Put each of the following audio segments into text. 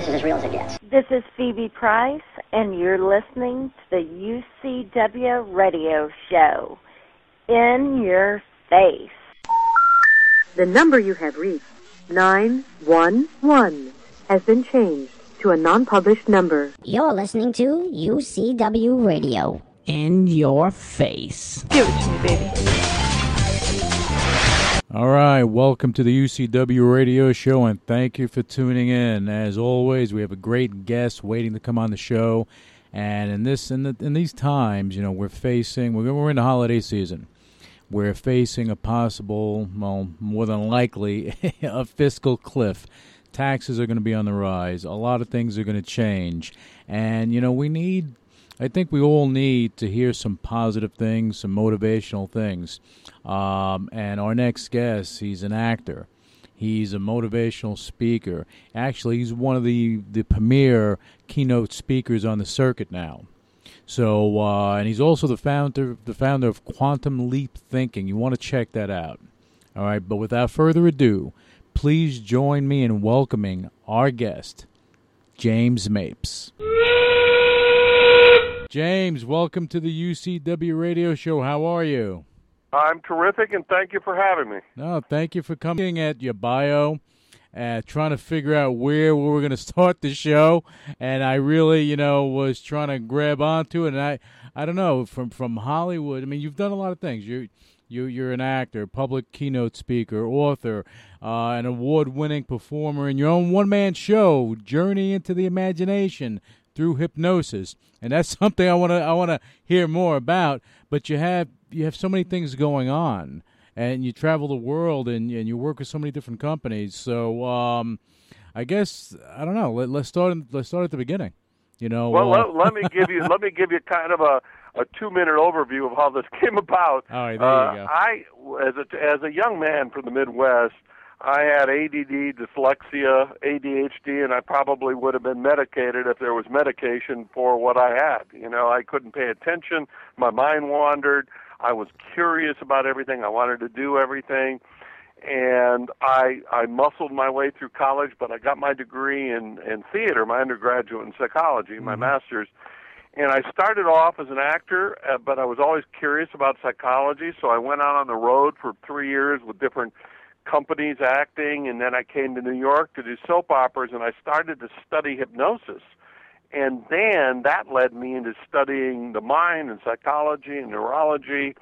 this is as real as it gets. This is Phoebe Price, and you're listening to the UCW radio show. In your face. The number you have reached, 911, has been changed to a non-published number. You're listening to UCW Radio. In your face. Give it to me, baby. All right, welcome to the UCW radio show, and thank you for tuning in. As always, we have a great guest waiting to come on the show, and in this in, the, in these times, you know, we're facing we're, we're in the holiday season. We're facing a possible, well, more than likely, a fiscal cliff. Taxes are going to be on the rise. A lot of things are going to change, and you know, we need I think we all need to hear some positive things, some motivational things. Um, and our next guest, he's an actor. He's a motivational speaker. Actually, he's one of the, the premier keynote speakers on the circuit now. So, uh, and he's also the founder the founder of Quantum Leap Thinking. You want to check that out. All right, but without further ado, please join me in welcoming our guest, James Mapes. James, welcome to the UCW radio show. How are you? I'm terrific, and thank you for having me. No, thank you for coming at your bio, uh, trying to figure out where we were going to start the show, and I really, you know, was trying to grab onto it, and I, I don't know, from from Hollywood. I mean, you've done a lot of things. You, you, you're an actor, public keynote speaker, author, uh, an award-winning performer in your own one-man show, Journey into the Imagination through hypnosis, and that's something I want to I want to hear more about. But you have you have so many things going on, and you travel the world, and and you work with so many different companies. So um, I guess I don't know. Let, us start. Let's start at the beginning. You know. Well, uh, let, let me give you let me give you kind of a a two minute overview of how this came about. All right, there uh, you go. I as a as a young man from the Midwest. I had ADD, dyslexia, ADHD, and I probably would have been medicated if there was medication for what I had. You know, I couldn't pay attention. My mind wandered. I was curious about everything. I wanted to do everything. And I I muscled my way through college, but I got my degree in in theater, my undergraduate in psychology, my Mm-hmm. master's. And I started off as an actor, uh, but I was always curious about psychology, so I went out on the road for 3 years with different companies acting and then I came to New York to do soap operas and I started to study hypnosis. And then that led me into studying the mind and psychology and neurology.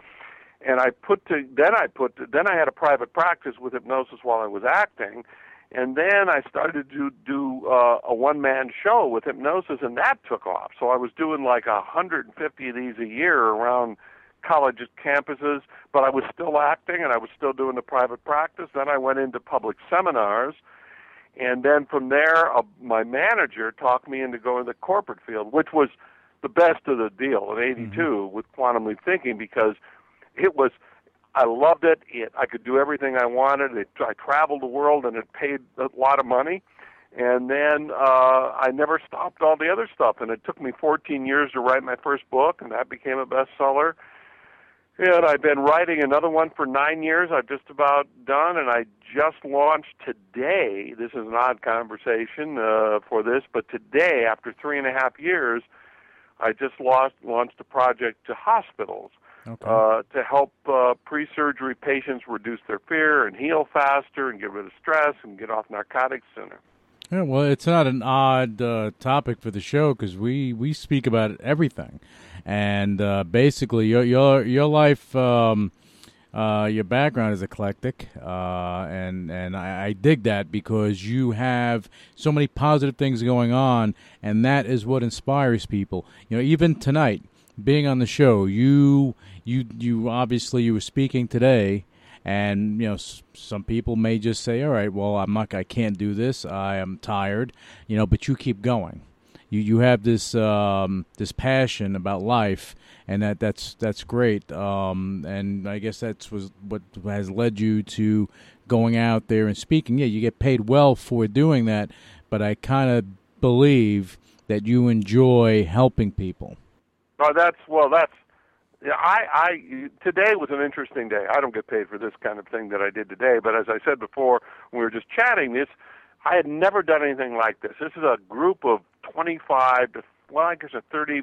And I put to then I put to, then I had a private practice with hypnosis while I was acting. And then I started to do uh, a one man show with hypnosis and that took off. So I was doing like a 150 of these a year around college campuses, but I was still acting and I was still doing the private practice. Then I went into public seminars, and then from there, uh, my manager talked me into going to the corporate field, which was the best of the deal in '82 with quantum leap thinking because it was. I loved it. it. I could do everything I wanted. It, I traveled the world, and it paid a lot of money. And then uh, I never stopped all the other stuff. And it took me 14 years to write my first book, and that became a bestseller. And I've been writing another one for nine years. I've just about done, and I just launched today. This is an odd conversation uh, for this, but today, after three and a half years, I just launched, launched a project to hospitals okay. uh, to help uh, pre-surgery patients reduce their fear and heal faster and get rid of stress and get off narcotics sooner. Yeah, well, it's not an odd uh, topic for the show because we, we speak about everything, and uh, basically your your your life, um, uh, your background is eclectic, uh, and and I, I dig that because you have so many positive things going on, and that is what inspires people. You know, even tonight, being on the show, you you you obviously you were speaking today and you know s- some people may just say all right well i'm not i can't do this i am tired you know but you keep going you you have this um this passion about life and that that's that's great um and i guess that's was what has led you to going out there and speaking yeah you get paid well for doing that but i kind of believe that you enjoy helping people Oh, that's well. That's yeah. I, I today was an interesting day. I don't get paid for this kind of thing that I did today, but as I said before, we were just chatting, this I had never done anything like this. This is a group of 25 to well, I guess a 30,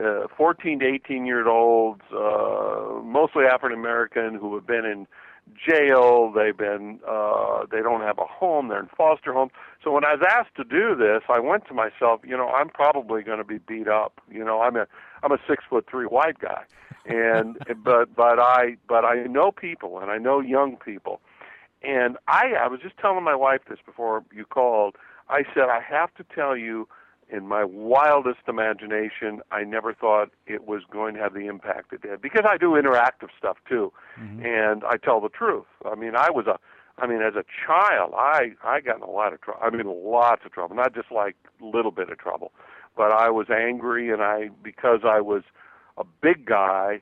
uh, 14 to 18 year olds, uh, mostly African American, who have been in jail. They've been uh, they don't have a home. They're in foster homes. So when I was asked to do this, I went to myself, you know, I'm probably going to be beat up. You know, I'm a I'm a six foot three white guy, and but but I but I know people and I know young people, and I I was just telling my wife this before you called. I said I have to tell you in my wildest imagination, I never thought it was going to have the impact it did because I do interactive stuff too, mm-hmm. and I tell the truth. I mean, I was a, I mean, as a child, I I got in a lot of trouble. I mean, lots of trouble, not just like little bit of trouble, but I was angry, and I because I was a big guy,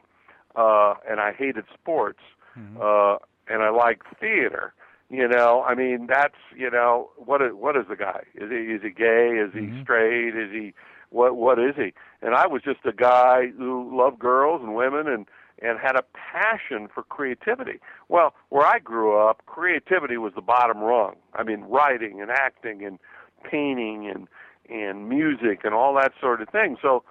uh, and I hated sports, mm-hmm. uh, and I liked theater you know, I mean, that's you know, what is what is the guy? Is he is he gay? Is he mm-hmm. straight? Is he what what is he? And I was just a guy who loved girls and women and and had a passion for creativity. Well, where I grew up, creativity was the bottom rung. I mean, writing and acting and painting and and music and all that sort of thing. So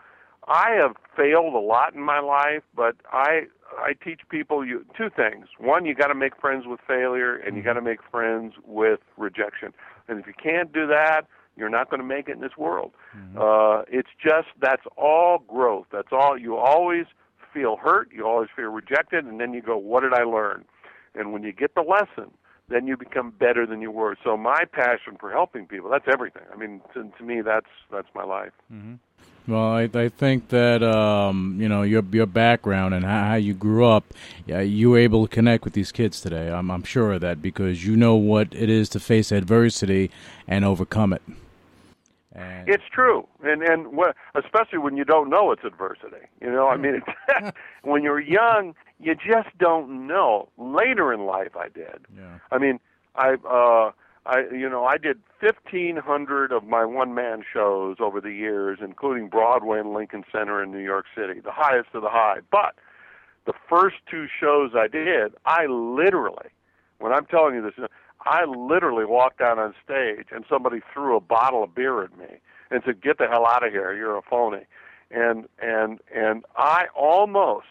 I have failed a lot in my life, but I I teach people you two things. One, you got to make friends with failure, and you mm-hmm. got to make friends with rejection. And if you can't do that, you're not going to make it in this world. Mm-hmm. Uh, it's just that's all growth. That's all. You always feel hurt. You always feel rejected, and then you go, "What did I learn?" And when you get the lesson, then you become better than you were. So my passion for helping people—that's everything. I mean, to, to me, that's that's my life. Mm-hmm. Well, I, I think that um, you know your your background and how, how you grew up, yeah, you were able to connect with these kids today. I'm I'm sure of that because you know what it is to face adversity and overcome it. And it's true, and and what, especially when you don't know it's adversity. You know, I mean, when you're young, you just don't know. Later in life, I did. Yeah. I mean, I. uh I you know I did 1500 of my one man shows over the years including Broadway and Lincoln Center in New York City the highest of the high. But the first two shows I did I literally when I'm telling you this I literally walked out on stage and somebody threw a bottle of beer at me and said get the hell out of here. You're a phony. And and and I almost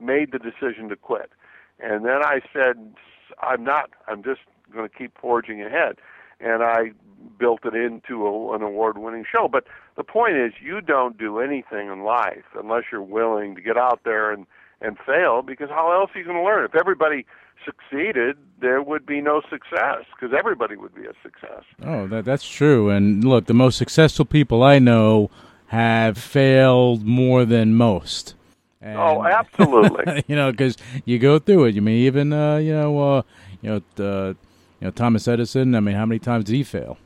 made the decision to quit. And then I said I'm not I'm just going to keep forging ahead. And I built it into a, an award-winning show. But the point is, you don't do anything in life unless you're willing to get out there and and fail. Because how else are you going to learn? If everybody succeeded, there would be no success because everybody would be a success. Oh, that that's true. And look, the most successful people I know have failed more than most. And, oh, absolutely. you know, because you go through it. You may even uh, you know uh, you know. Uh, you know, Thomas Edison. I mean, how many times did he fail?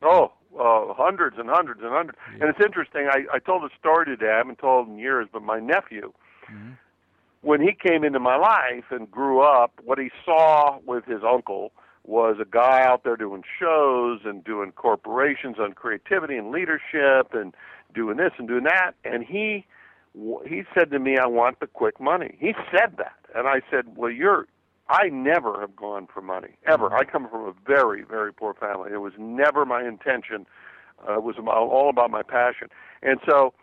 Oh, uh, hundreds and hundreds and hundreds. Yeah. And it's interesting. I, I told a story today. I haven't told in years, but my nephew, mm-hmm. when he came into my life and grew up, what he saw with his uncle was a guy out there doing shows and doing corporations on creativity and leadership and doing this and doing that. And he he said to me, "I want the quick money." He said that, and I said, "Well, you're I never have gone for money ever. Mm-hmm. I come from a very very poor family. It was never my intention. Uh, it was all about my passion, and so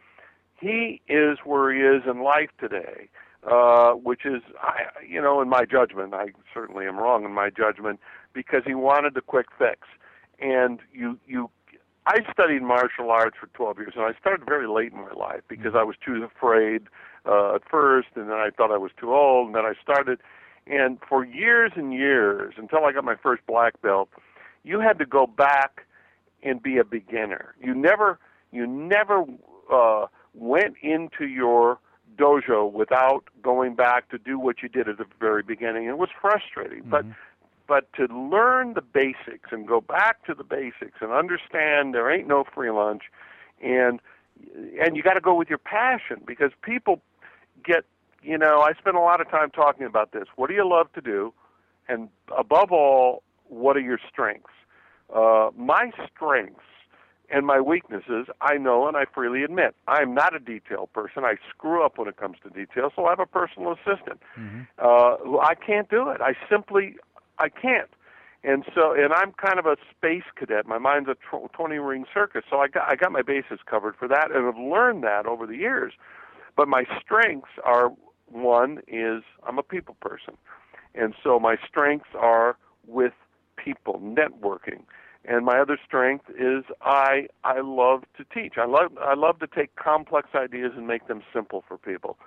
he is where he is in life today, uh, which is, I, you know, in my judgment, I certainly am wrong in my judgment because he wanted the quick fix, and you you. I studied martial arts for 12 years, and I started very late in my life because mm-hmm. I was too afraid uh, at first, and then I thought I was too old, and then I started and for years and years, until I got my first black belt, you had to go back and be a beginner. You never, you never uh, went into your dojo without going back to do what you did at the very beginning. It was frustrating, mm-hmm. but but to learn the basics and go back to the basics and understand there ain't no free lunch, and and you got to go with your passion because people get you know, I spend a lot of time talking about this. What do you love to do? And above all, what are your strengths? Uh, my strengths and my weaknesses, I know and I freely admit. I'm not a detail person. I screw up when it comes to detail, so I have a personal assistant. Mm-hmm. Uh, I can't do it. I simply, I can't. and so and I'm kind of a space cadet. My mind's a tw- twenty ring circus, so I got I got my bases covered for that, and I've learned that over the years. But my strengths are one is I'm a people person, and so my strengths are with people, networking, and my other strength is I I love to teach. I love I love to take complex ideas and make them simple for people.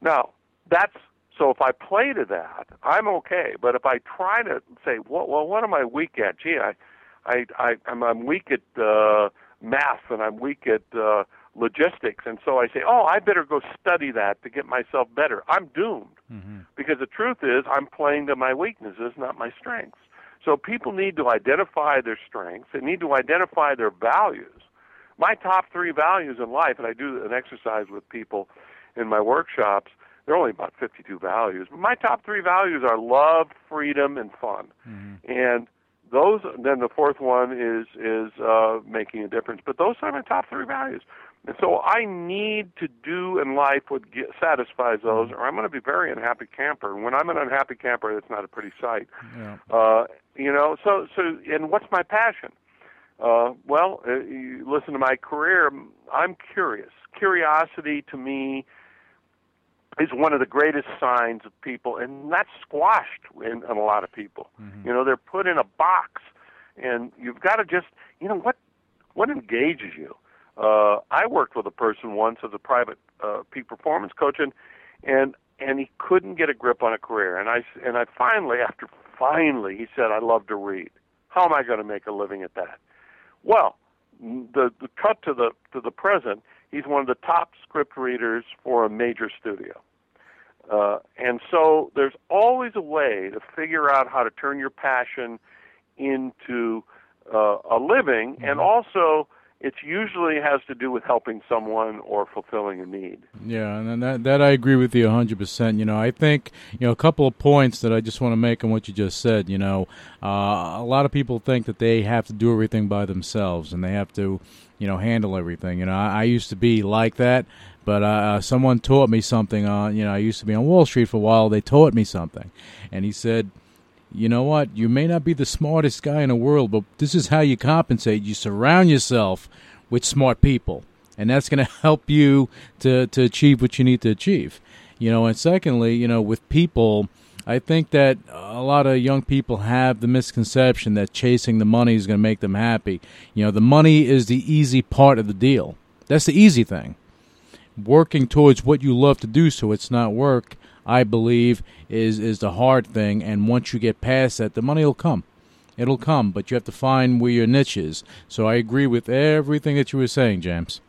Now that's so if I play to that, I'm okay. But if I try to say, well, well what am I weak at? Gee, I, I, I I'm, I'm weak at uh, math and I'm weak at uh, logistics, and so I say, oh, I better go study that to get myself better. I'm doomed Mm-hmm. because the truth is, I'm playing to my weaknesses, not my strengths. So people need to identify their strengths. They need to identify their values. My top three values in life, and I do an exercise with people in my workshops there are only about 52 values, but my top three values are love, freedom, and fun. Mm-hmm. And those, then the fourth one is is uh, making a difference. But those are my top three values. And so I need to do in life what get, satisfies those, or I'm going to be very unhappy camper. And when I'm an unhappy camper, it's not a pretty sight. Yeah. Uh, you know, so so and what's my passion? Uh, well, uh, you listen to my career. I'm curious. Curiosity to me is one of the greatest signs of people, and that's squashed in, in a lot of people. Mm-hmm. You know, they're put in a box, and you've got to just, you know, what what engages you. Uh, I worked with a person once as a private uh, peak performance coach, and and and he couldn't get a grip on a career. And I and I finally, after finally, he said, "I love to read. How am I going to make a living at that?" Well, the the cut to the to the present he's one of the top script readers for a major studio. Uh, and so there's always a way to figure out how to turn your passion into uh, a living, and also it usually has to do with helping someone or fulfilling a need. Yeah, and that that I agree with you hundred percent. You know, I think you know a couple of points that I just want to make on what you just said. You know, uh, a lot of people think that they have to do everything by themselves and they have to, you know, handle everything. You know, I, I used to be like that, but uh, someone taught me something. On you know, I used to be on Wall Street for a while. They taught me something, and he said. You know what? You may not be the smartest guy in the world, but this is how you compensate. You surround yourself with smart people, and that's going to help you to to achieve what you need to achieve. You know, and secondly, you know, with people, I think that a lot of young people have the misconception that chasing the money is going to make them happy. You know, the money is the easy part of the deal. That's the easy thing. Working towards what you love to do so it's not work, I believe, is is the hard thing and once you get past that, the money will come. It'll come, but you have to find where your niche is. So I agree with everything that you were saying, James.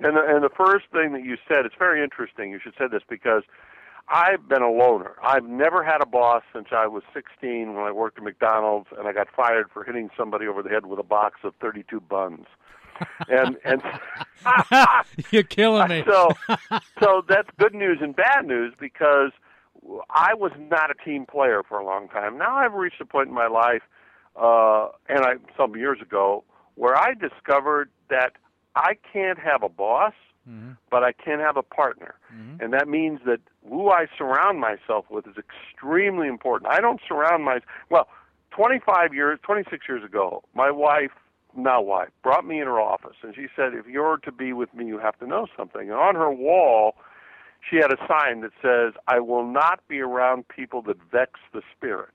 And the, and the first thing that you said, it's very interesting. You should say this because I've been a loner. I've never had a boss since I was 16 when I worked at McDonald's, and I got fired for hitting somebody over the head with a box of 32 buns. and and You're killing me. so so that's good news and bad news because I was not a team player for a long time. Now I've reached a point in my life, uh, and I some years ago, where I discovered that I can't have a boss, but I can have a partner, and that means that who I surround myself with is extremely important. I don't surround myself well. 25 years, 26 years ago, my wife, now wife, brought me in her office, and she said, "If you're to be with me, you have to know something." And on her wall, she had a sign that says, "I will not be around people that vex the spirit."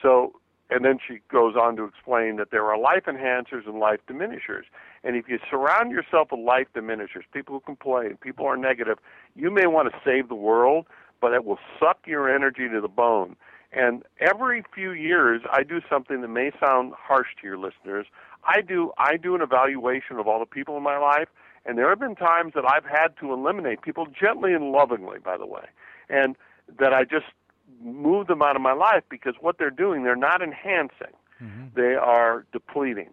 So, and then she goes on to explain that there are life enhancers and life diminishers. And if you surround yourself with life diminishers, people who complain, people who are negative, you may want to save the world, but it will suck your energy to the bone. And every few years, I do something that may sound harsh to your listeners. I do I do an evaluation of all the people in my life, and there have been times that I've had to eliminate people gently and lovingly, by the way, and that I just move them out of my life because what they're doing, they're not enhancing; they are depleting.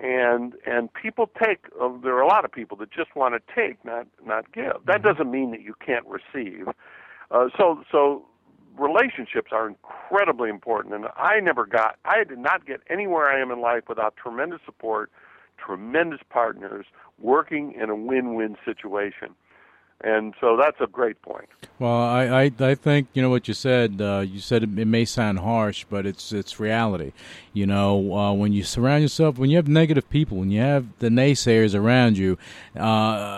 And and people take. Uh, there are a lot of people that just want to take, not not give. That doesn't mean that you can't receive. Uh, so so relationships are incredibly important and i never got i did not get anywhere i am in life without tremendous support tremendous partners working in a win-win situation And so that's a great point. Well, I, I, I think you know what you said. Uh, you said it, it, may sound harsh, but it's it's reality. You know, uh, when you surround yourself, when you have negative people, when you have the naysayers around you, uh,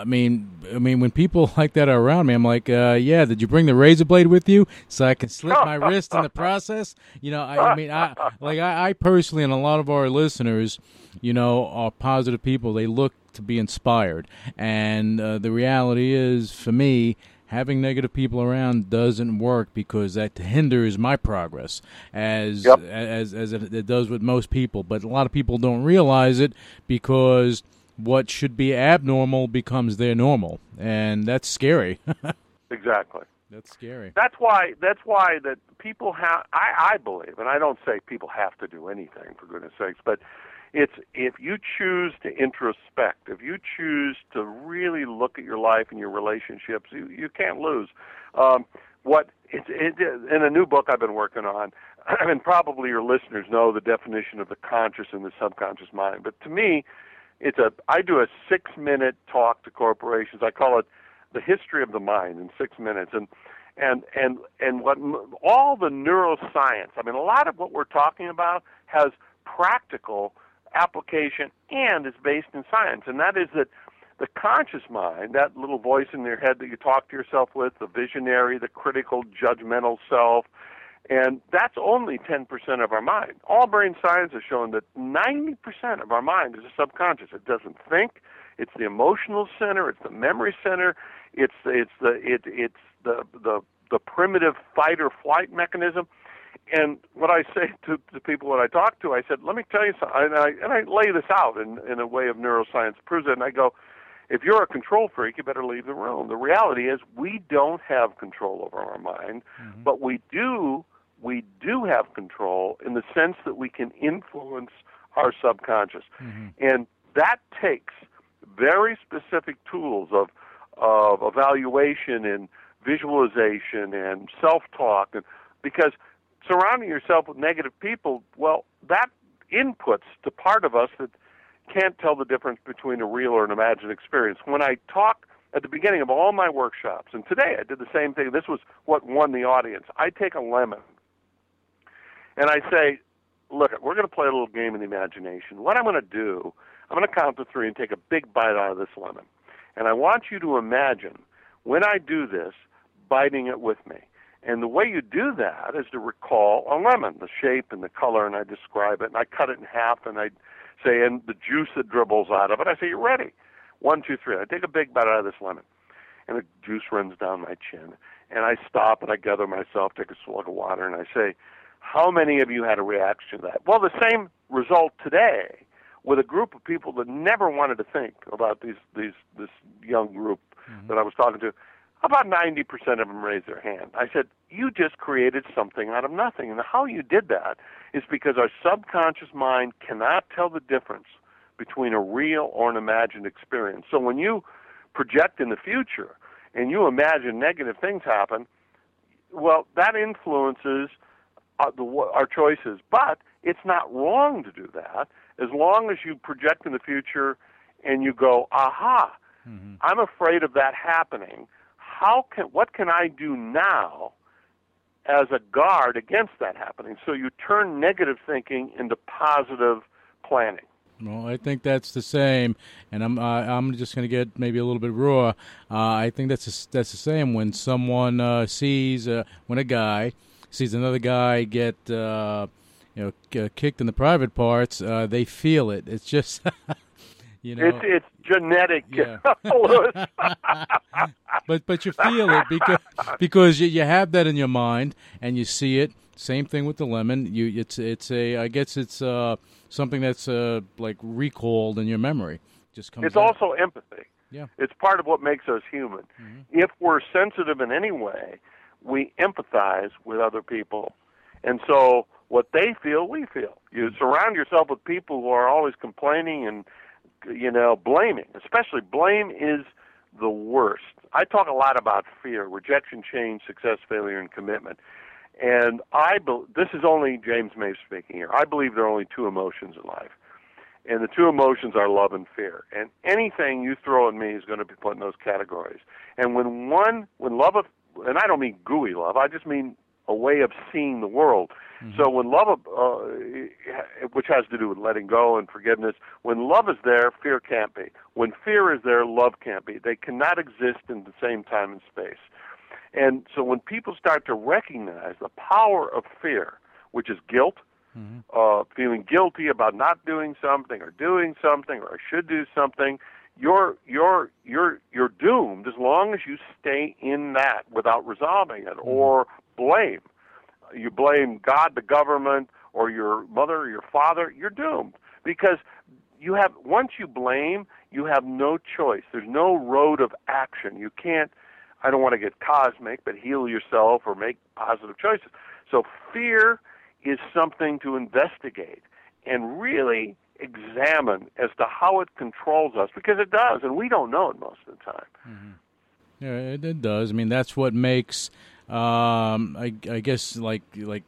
I mean, I mean, when people like that are around me, I'm like, uh, yeah, did you bring the razor blade with you so I can slit my wrist in the process? You know, I, I mean, I like I, I personally and a lot of our listeners, you know, are positive people. They look to be inspired. And uh, the reality is, for me, having negative people around doesn't work because that hinders my progress as yep. as as it does with most people. But a lot of people don't realize it because what should be abnormal becomes their normal, and that's scary. exactly. That's scary. That's why. That's why that people have. I, I believe, and I don't say people have to do anything for goodness sakes, but it's if you choose to introspect, if you choose to really look at your life and your relationships, you you can't lose. Um, what it's it, in a new book I've been working on, and probably your listeners know the definition of the conscious and the subconscious mind. But to me, it's a I do a six minute talk to corporations. I call it the history of the mind in six minutes, and and and and what all the neuroscience. I mean, a lot of what we're talking about has practical application and is based in science, and that is that the conscious mind, that little voice in your head that you talk to yourself with, the visionary, the critical, judgmental self, and that's only 10% of our mind. All brain science has shown that 90% of our mind is a subconscious. It doesn't think. It's the emotional center. It's the memory center. It's it's the it it's the the the primitive fight or flight mechanism. And what I say to the people that I talk to, I said, let me tell you something, and I, and I lay this out in, in a way of neuroscience proves it, and I go, if you're a control freak, you better leave the room. The reality is we don't have control over our mind, mm-hmm. but we do we do have control in the sense that we can influence our subconscious. Mm-hmm. And that takes very specific tools of of evaluation and visualization and self-talk and because surrounding yourself with negative people, well, that inputs to part of us that can't tell the difference between a real or an imagined experience. When I talk at the beginning of all my workshops, and today I did the same thing, this was what won the audience. I take a lemon and I say, look, we're going to play a little game in the imagination. What I'm going to do, I'm going to count to three and take a big bite out of this lemon. And I want you to imagine, when I do this, biting it with me. And the way you do that is to recall a lemon, the shape and the color, and I describe it, and I cut it in half, and I say, and the juice that dribbles out of it. I say, you're ready. One, two, three. I take a big bite out of this lemon, and the juice runs down my chin. And I stop and I gather myself, take a swig of water, and I say, how many of you had a reaction to that? Well, the same result today with a group of people that never wanted to think about these these this young group mm-hmm. that I was talking to. About 90% of them raised their hand. I said, You just created something out of nothing. And how you did that is because our subconscious mind cannot tell the difference between a real or an imagined experience. So when you project in the future and you imagine negative things happen, well, that influences uh, the, our choices. But it's not wrong to do that as long as you project in the future and you go, aha, mm-hmm. I'm afraid of that happening how can what can I do now as a guard against that happening? So you turn negative thinking into positive planning. Well, I think that's the same, and I'm uh, I'm just going to get maybe a little bit raw. Uh, I think that's a, that's the same when someone uh, sees uh, when a guy sees another guy get uh, you know kicked in the private parts, uh, they feel it. It's just You know, it's it's genetic, yeah. but but you feel it because because you, you have that in your mind and you see it. Same thing with the lemon. You it's it's a I guess it's uh, something that's uh, like recalled in your memory. Just comes. It's out. also empathy. Yeah, it's part of what makes us human. Mm-hmm. If we're sensitive in any way, we empathize with other people, and so what they feel, we feel. You mm-hmm. surround yourself with people who are always complaining and you know, blaming, especially blame is the worst. I talk a lot about fear, rejection, change, success, failure, and commitment. And I be- this is only James Mapes speaking here. I believe there are only two emotions in life. And the two emotions are love and fear. And anything you throw at me is going to be put in those categories. And when one, when love, of, and I don't mean gooey love, I just mean a way of seeing the world. Mm-hmm. So when love, uh, which has to do with letting go and forgiveness, when love is there, fear can't be. When fear is there, love can't be. They cannot exist in the same time and space. And so when people start to recognize the power of fear, which is guilt, mm-hmm. uh, feeling guilty about not doing something or doing something or I should do something, you're you're you're you're doomed as long as you stay in that without resolving it mm-hmm. or blame. You blame God, the government, or your mother or your father, you're doomed because you have once you blame, you have no choice. There's no road of action. You can't I don't want to get cosmic, but heal yourself or make positive choices. So fear is something to investigate and really examine as to how it controls us because it does, and we don't know it most of the time. Mm-hmm. Yeah, it, it, does. I mean, that's what makes, um, I, I, guess, like like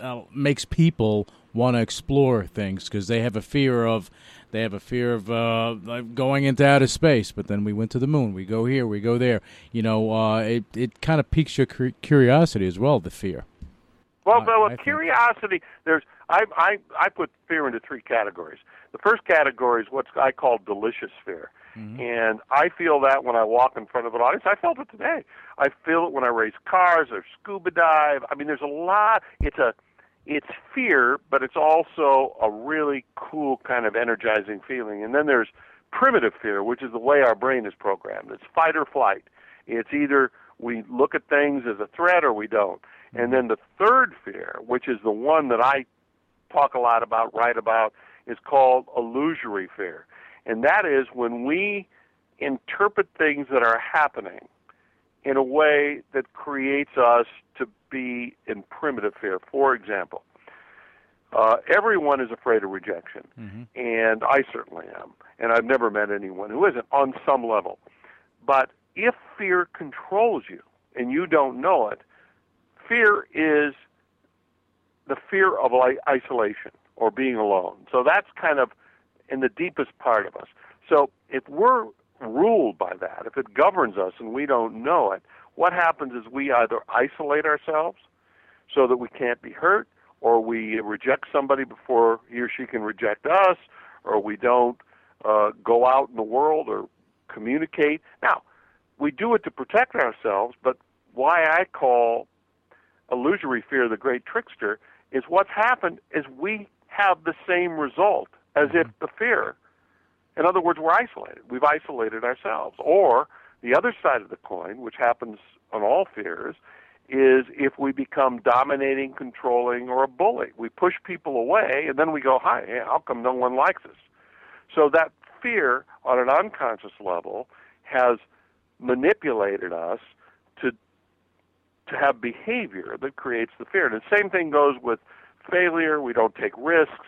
uh, makes people want to explore things because they have a fear of they have a fear of uh, going into outer space. But then we went to the moon. We go here. We go there. You know, uh, it it kind of piques your curiosity as well. The fear. Well, uh, curiosity, there's I I I put fear into three categories. The first category is what I call delicious fear. Mm-hmm. And I feel that when I walk in front of an audience. I felt it today. I feel it when I race cars or scuba dive. I mean, there's a lot. It's a it's fear, but it's also a really cool kind of energizing feeling. And then there's primitive fear, which is the way our brain is programmed. It's fight or flight. It's either we look at things as a threat or we don't. And then the third fear, which is the one that I talk a lot about, write about, is called illusory fear. And that is when we interpret things that are happening in a way that creates us to be in primitive fear. For example, uh, everyone is afraid of rejection, mm-hmm. and I certainly am. And I've never met anyone who isn't on some level. But if fear controls you and you don't know it, fear is the fear of isolation or being alone. So that's kind of in the deepest part of us. So if we're ruled by that, if it governs us and we don't know it, what happens is we either isolate ourselves so that we can't be hurt, or we reject somebody before he or she can reject us, or we don't uh, go out in the world or communicate. Now, we do it to protect ourselves, but why I call illusory fear the great trickster is what's happened is we have the same result as if mm-hmm. the fear. In other words, we're isolated. We've isolated ourselves. Or the other side of the coin, which happens on all fears, is if we become dominating, controlling, or a bully. We push people away, and then we go, "Hi, how come no one likes us?" So that fear, on an unconscious level, has manipulated us to to have behavior that creates the fear. And the same thing goes with failure. We don't take risks,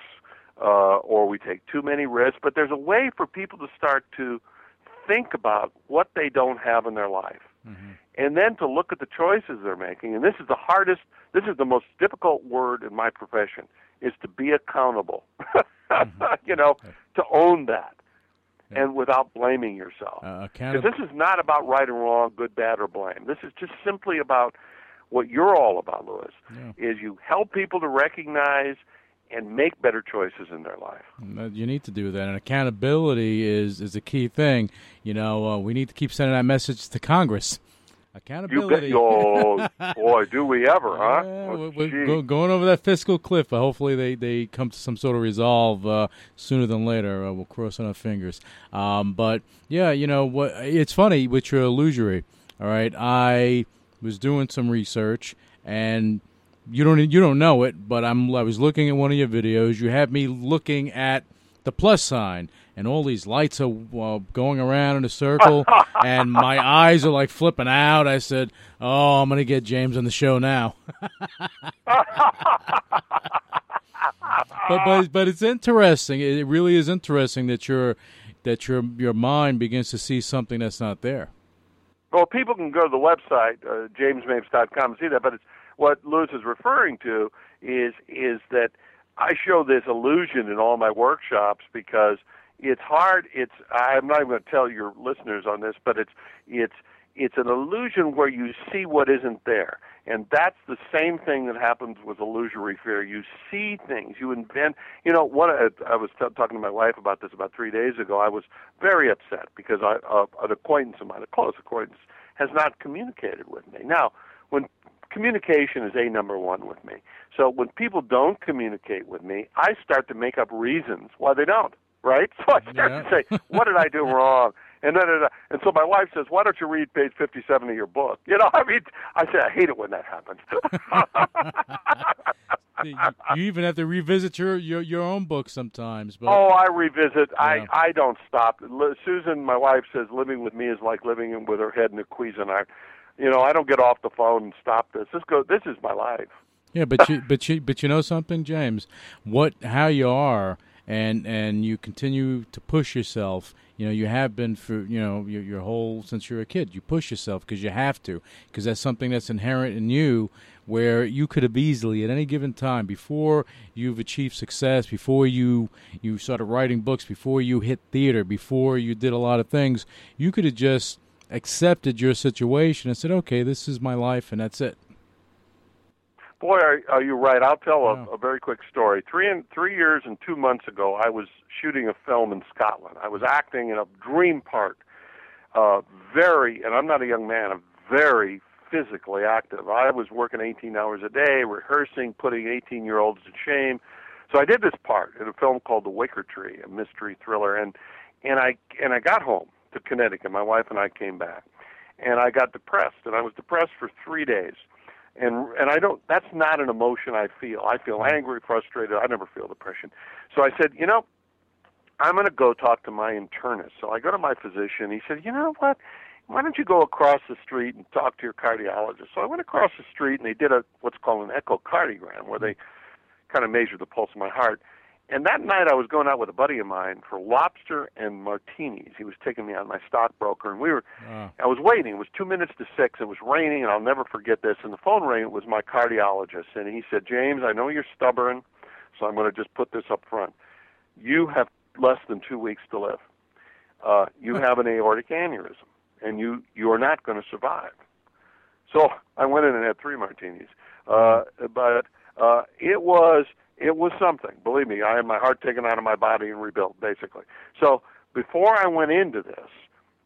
uh, or we take too many risks. But there's a way for people to start to think about what they don't have in their life. Mm-hmm. And then to look at the choices they're making. And this is the hardest, this is the most difficult word in my profession, is to be accountable. mm-hmm. you know, to own that. And without blaming yourself. Uh, because this is not about right and wrong, good, bad, or blame. This is just simply about what you're all about, Louis. Yeah. Is you help people to recognize and make better choices in their life. You need to do that, and accountability is is a key thing. You know, uh, we need to keep sending that message to Congress. Accountability. You oh, boy, do we ever, huh? Yeah, oh, we're, we're going over that fiscal cliff. Uh, hopefully, they, they come to some sort of resolve uh, sooner than later. Uh, we'll cross our fingers. Um, but yeah, you know what? It's funny with your illusory. All right, I was doing some research and you don't you don't know it, but I'm I was looking at one of your videos. You have me looking at the plus sign, and all these lights are uh, going around in a circle, and my eyes are like flipping out. I said, "Oh, I'm gonna get James on the show now." but but but it's interesting. It really is interesting that your that your your mind begins to see something that's not there. Well, people can go to the website uh, jamesmapes.com and see that, but it's what Louis is referring to is is that I show this illusion in all my workshops because it's hard. It's I'm not even going to tell your listeners on this, but it's it's it's an illusion where you see what isn't there. And that's the same thing that happens with illusory fear. You see things, you invent. You know, what I was t- talking to my wife about this about three days ago. I was very upset because I, uh, an acquaintance of mine, a close acquaintance, has not communicated with me. Now, when communication is a number one with me, so when people don't communicate with me, I start to make up reasons why they don't. Right? So I start Yeah. to say, "What did I do wrong?" And then, and so my wife says, "Why don't you read page fifty-seven of your book?" You know, I mean, I say I hate it when that happens. you, even have to revisit your, your, your own book sometimes. But oh, I revisit. Yeah. I I don't stop. Susan, my wife says, living with me is like living with her head in a Cuisinart. You know, I don't get off the phone and stop this. This go. This is my life. Yeah, but you, but you, but you know something, James. What, how you are, and and you continue to push yourself. You know, you have been for you know your, your whole since you're a kid. You push yourself because you have to, because that's something that's inherent in you. Where you could have easily, at any given time, before you've achieved success, before you you started writing books, before you hit theater, before you did a lot of things, you could have just accepted your situation and said, "Okay, this is my life, and that's it." Boy, are, are you right? I'll tell Yeah. a, a very quick story. Three and three years and two months ago, I was shooting a film in Scotland. I was acting in a dream part. Uh, very, and I'm not a young man. I'm very physically active. I was working 18 hours a day, rehearsing, putting 18 year olds to shame. So I did this part in a film called The Wicker Tree, a mystery thriller, and and I and I got home to Connecticut. My wife and I came back, and I got depressed, and I was depressed for three days and and I don't. That's not an emotion I feel. I feel mm-hmm. angry, frustrated. I never feel depression. So I said, you know, I'm going to go talk to my internist. So I go to my physician. He said, you know what? Why don't you go across the street and talk to your cardiologist? So I went across the street and they did a what's called an echocardiogram, where mm-hmm. they kind of measured the pulse of my heart. And that night I was going out with a buddy of mine for lobster and martinis. He was taking me out, my stockbroker, and we were. I was waiting. It was two minutes to six. It was raining, and I'll never forget this. And the phone rang. It was my cardiologist, and he said, "James, I know you're stubborn, so I'm going to just put this up front. You have less than two weeks to live. Uh, you have an aortic aneurysm, and you you are not going to survive." So I went in and had three martinis, uh, but uh, it was it was something. Believe me, I had my heart taken out of my body and rebuilt, basically. So before I went into this,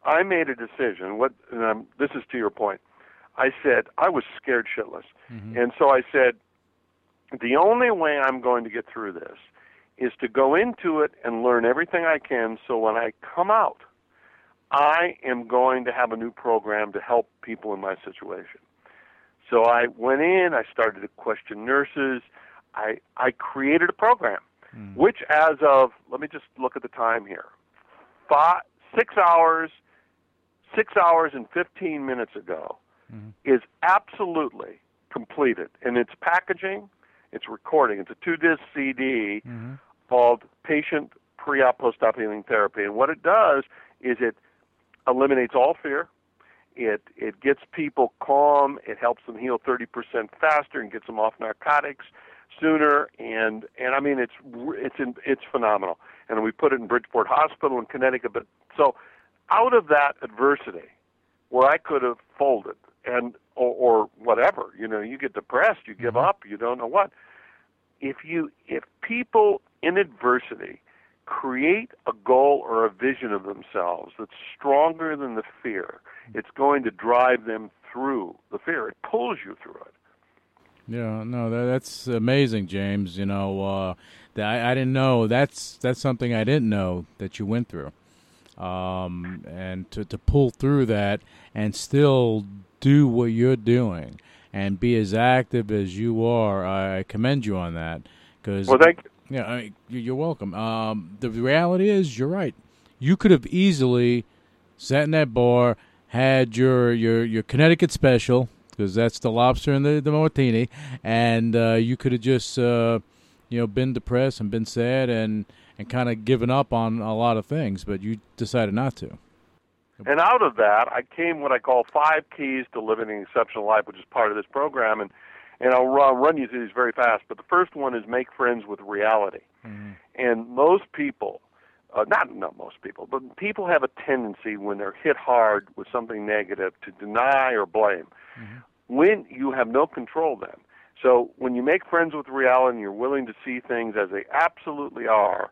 I made a decision. What and um, this is to your point. I said I was scared shitless, and so I said, the only way I'm going to get through this is to go into it and learn everything I can. So when I come out, I am going to have a new program to help people in my situation. So I went in. I started to question nurses. I I created a program, hmm. which as of let me just look at the time here, five six hours, six hours and fifteen minutes ago, mm-hmm. is absolutely completed. And its packaging, its recording. It's a two disc CD mm-hmm. called Patient Pre-op Post-op Healing Therapy, and what it does is it eliminates all fear. It it gets people calm. It helps them heal 30% faster and gets them off narcotics sooner. And and I mean it's it's in, it's phenomenal. And we put it in Bridgeport Hospital in Connecticut. But so out of that adversity, where I could have folded and or, or whatever, you know, you get depressed, you give mm-hmm. up, you don't know what. If you if people in adversity create a goal or a vision of themselves that's stronger than the fear, it's going to drive them through the fear. It pulls you through it. Yeah, no, that, that's amazing, James. You know, uh, that I, I didn't know. That's that's something I didn't know that you went through, um, and to to pull through that and still do what you're doing and be as active as you are. I commend you on that. Cause, Well, thank you. Yeah, I mean, you- you're welcome. Um, the reality is, you're right. You could have easily sat in that bar, had your your your Connecticut special because that's the lobster and the the martini, and uh, you could have just uh, you know been depressed and been sad and and kind of given up on a lot of things, but you decided not to. And out of that, I came what I call five keys to living an exceptional life, which is part of this program. And And I'll run, run you through these very fast. But the first one is make friends with reality. And most people, uh, not not most people, but people have a tendency when they're hit hard with something negative to deny or blame. When you have no control, then. So when you make friends with reality and you're willing to see things as they absolutely are,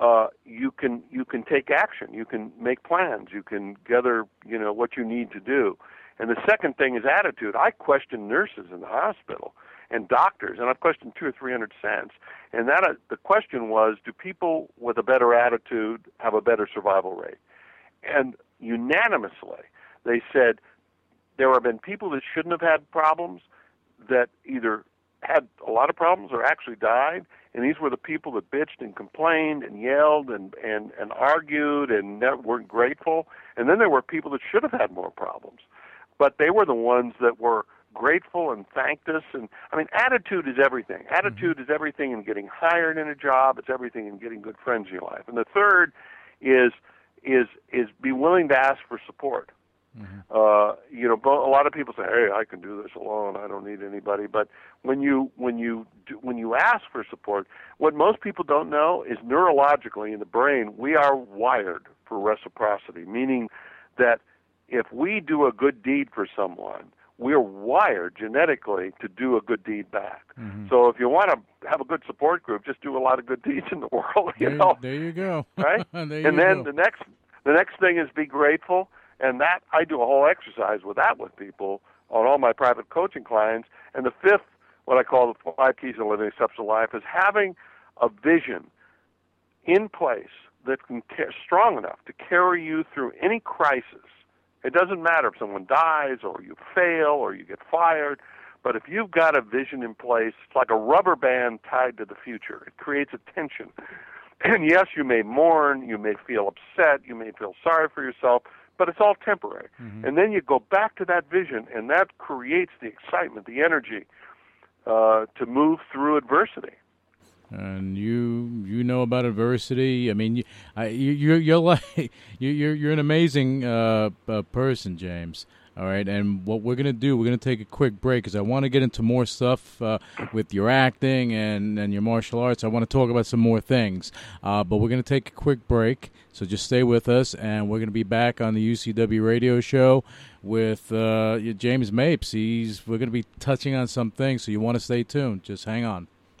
uh, you can you can take action. You can make plans. You can gather you know what you need to do. And the second thing is attitude. I question nurses in the hospital and doctors, and I've questioned two or three hundred cents. And that uh, the question was, do people with a better attitude have a better survival rate? And unanimously, they said there have been people that shouldn't have had problems that either had a lot of problems or actually died. And these were the people that bitched and complained and yelled and and and argued and weren't grateful. And then there were people that should have had more problems, but they were the ones that were grateful and thanked us. And I mean, attitude is everything. Attitude is everything in getting hired in a job. It's everything in getting good friends in your life. And the third is is is be willing to ask for support. Uh, you know, a lot of people say, "Hey, I can do this alone. I don't need anybody." But when you when you do, when you ask for support, what most people don't know is neurologically in the brain we are wired for reciprocity, meaning that if we do a good deed for someone, we're wired genetically to do a good deed back. Mm-hmm. So if you want to have a good support group, just do a lot of good deeds in the world. You There, know, there you go. right? there you and then go. the next the next thing is be grateful, and that I do a whole exercise with that with people on all my private coaching clients. And the fifth, what I call the five keys of living exceptional life, is having a vision in place that can ca- strong enough to carry you through any crisis. It doesn't matter if someone dies or you fail or you get fired, but if you've got a vision in place, it's like a rubber band tied to the future. It creates a tension. And yes, you may mourn, you may feel upset, you may feel sorry for yourself, but it's all temporary. And then you go back to that vision, and that creates the excitement, the energy uh, to move through adversity. And you you know about adversity. I mean, you, I, you you're you're like you you're you're an amazing uh, uh, person, James. All right, and what we're gonna do, we're gonna take a quick break because I want to get into more stuff uh, with your acting and and your martial arts. I want to talk about some more things, uh, but we're gonna take a quick break. So just stay with us, and we're gonna be back on the UCW radio show with uh, James Mapes. He's we're gonna be touching on some things, so you want to stay tuned. Just hang on.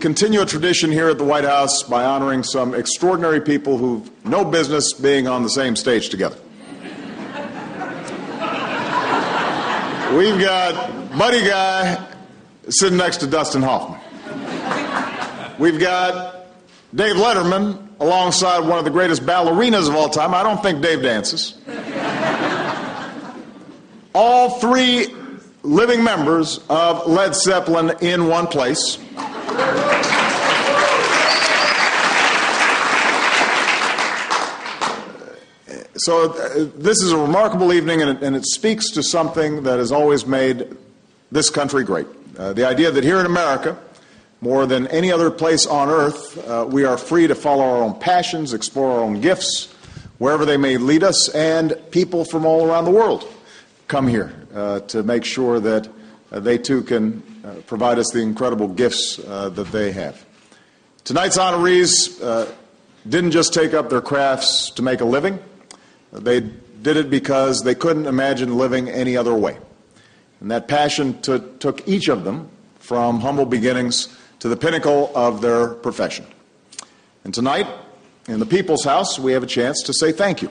Continue a tradition here at the White House by honoring some extraordinary people who've no business being on the same stage together. We've got Buddy Guy sitting next to Dustin Hoffman. We've got Dave Letterman alongside one of the greatest ballerinas of all time. I don't think Dave dances. All three living members of Led Zeppelin in one place. So, uh, this is a remarkable evening, and it, and it speaks to something that has always made this country great. Uh, the idea that here in America, more than any other place on earth, uh, we are free to follow our own passions, explore our own gifts, wherever they may lead us, and people from all around the world come here uh, to make sure that uh, they too can provide us the incredible gifts uh, that they have. Tonight's honorees uh, didn't just take up their crafts to make a living, they did it because they couldn't imagine living any other way. And that passion to, took each of them from humble beginnings to the pinnacle of their profession. And tonight, in the People's House, we have a chance to say thank you.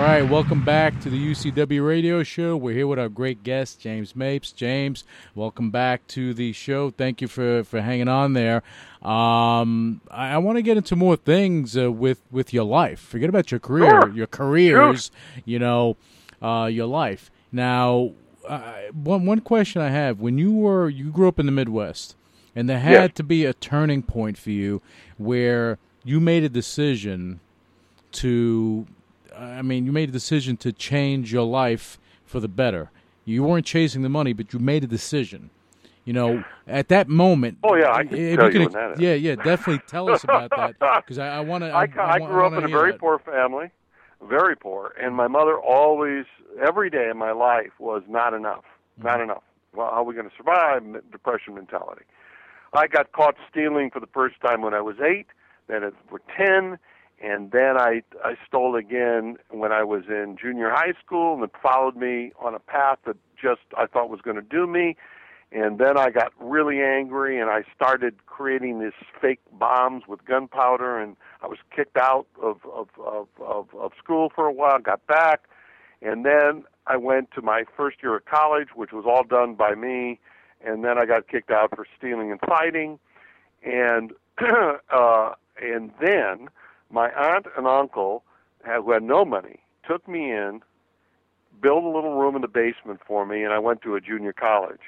All right, welcome back to the UCW Radio Show. We're here with our great guest, James Mapes. James, welcome back to the show. Thank you for, for hanging on there. Um, I, I want to get into more things uh, with with your life. Forget about your career, Sure. your careers. You know, uh, your life. Now, uh, one one question I have: When you were you grew up in the Midwest, and there had Yes. to be a turning point for you where you made a decision to I mean, you made a decision to change your life for the better. You weren't chasing the money, but you made a decision. You know, at that moment. Oh, yeah, I can tell you that is. Yeah, yeah, definitely tell us about that because I, I want to. I, I, grew up in a very poor family, very poor, and my mother always, every day in my life was not enough, not mm-hmm. enough. Well, how are we going to survive? Depression mentality. I got caught stealing for the first time when I was eight, then it were ten, and then I I stole again when I was in junior high school, and it followed me on a path that just I thought was going to do me. And then I got really angry and I started creating these fake bombs with gunpowder and I was kicked out of, of, of, of, of school for a while, got back. And then I went to my first year of college, which was all done by me. And then I got kicked out for stealing and fighting. And, uh, and then my aunt and uncle, who had no money, took me in, built a little room in the basement for me, and I went to a junior college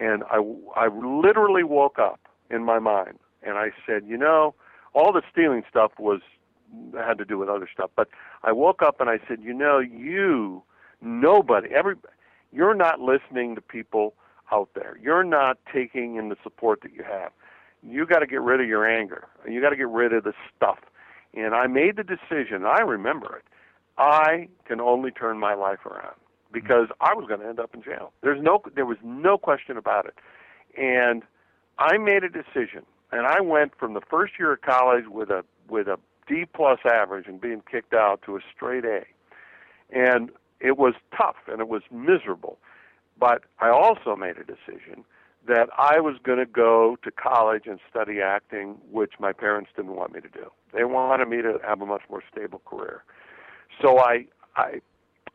and I, I literally woke up in my mind and I said, you know, all the stealing stuff was had to do with other stuff, but I woke up and I said, you know, you, nobody, every, you're not listening to people out there. You're not taking in the support that you have. You got to get rid of your anger. You got to get rid of the stuff. And I made the decision. I remember it. I can only turn my life around because I was going to end up in jail. There's no, there was no question about it. And I made a decision, and I went from the first year of college with a with a D plus average and being kicked out to a straight A, and it was tough and it was miserable. But I also made a decision that I was going to go to college and study acting, which my parents didn't want me to do. They wanted me to have a much more stable career. So I I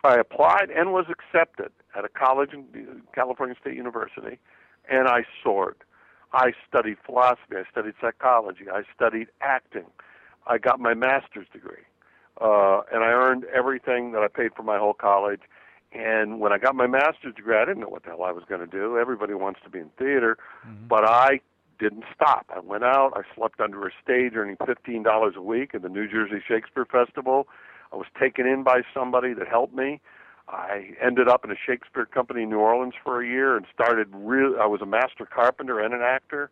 I applied and was accepted at a college in California State University, and I soared. I studied philosophy. I studied psychology. I studied acting. I got my master's degree, uh, and I earned everything that I paid for my whole college. And when I got my master's degree, I didn't know what the hell I was going to do. Everybody wants to be in theater, mm-hmm. but I didn't stop. I went out. I slept under a stage, earning fifteen dollars a week at the New Jersey Shakespeare Festival. I was taken in by somebody that helped me. I ended up in a Shakespeare company in New Orleans for a year and started real I was a master carpenter and an actor.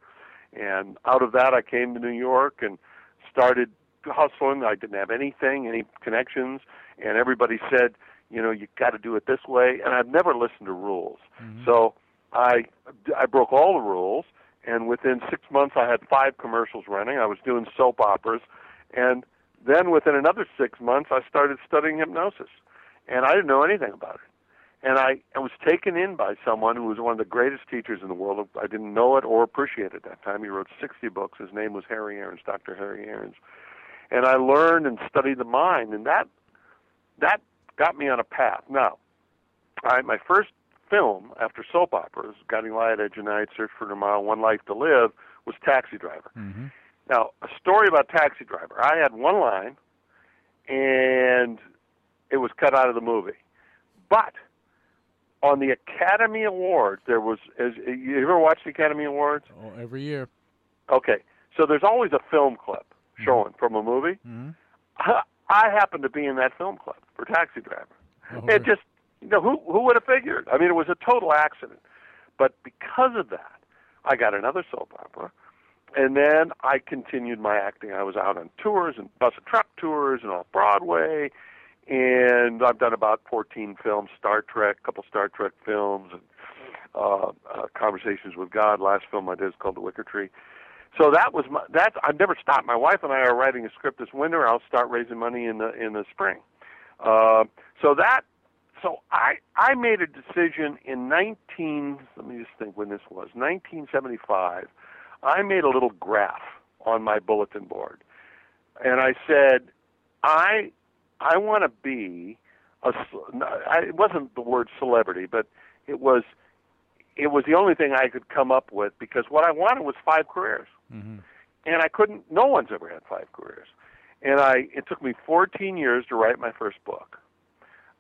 And out of that I came to New York and started hustling. I didn't have anything, any connections, and everybody said, you know, you got to do it this way, and I've never listened to rules. Mm-hmm. So I I broke all the rules and within 6 months I had 5 commercials running. I was doing soap operas and then within another 6 months I started studying hypnosis and I didn't know anything about it. and I, I was taken in by someone who was one of the greatest teachers in the world. I didn't know it or appreciate it at that time. He wrote 60 books. His name was Harry Arons, Dr. Harry Arons. And I learned and studied the mind, and that that got me on a path. Now, I, my first film after soap operas, Guiding Light, Edge of Night, Search for Tomorrow, One Life to Live, was Taxi Driver. Mm-hmm. Now, a story about Taxi Driver. I had one line, and it was cut out of the movie. But on the Academy Awards, there was. As, you ever watch the Academy Awards? Oh, every year. Okay, so there's always a film clip showing from a movie. Mm-hmm. I, I happened to be in that film club for Taxi Driver. Oh, It just, you know, who who would have figured? I mean, it was a total accident. But because of that, I got another soap opera, and then I continued my acting. I was out on tours and bus and truck tours and off Broadway, and I've done about 14 films, Star Trek, a couple Star Trek films, and uh, uh, Conversations with God. Last film I did is called The Wicker Tree. So that was my. That's I've never stopped. My wife and I are writing a script this winter. I'll start raising money in the in the spring. Uh, so that. So I I made a decision in 19. Let me just think when this was 1975. I made a little graph on my bulletin board, and I said, I I want to be a. it wasn't the word celebrity, but it was it was the only thing I could come up with because what I wanted was five careers, Mm-hmm. and I couldn't. No one's ever had five careers, and I. It took me 14 years to write my first book,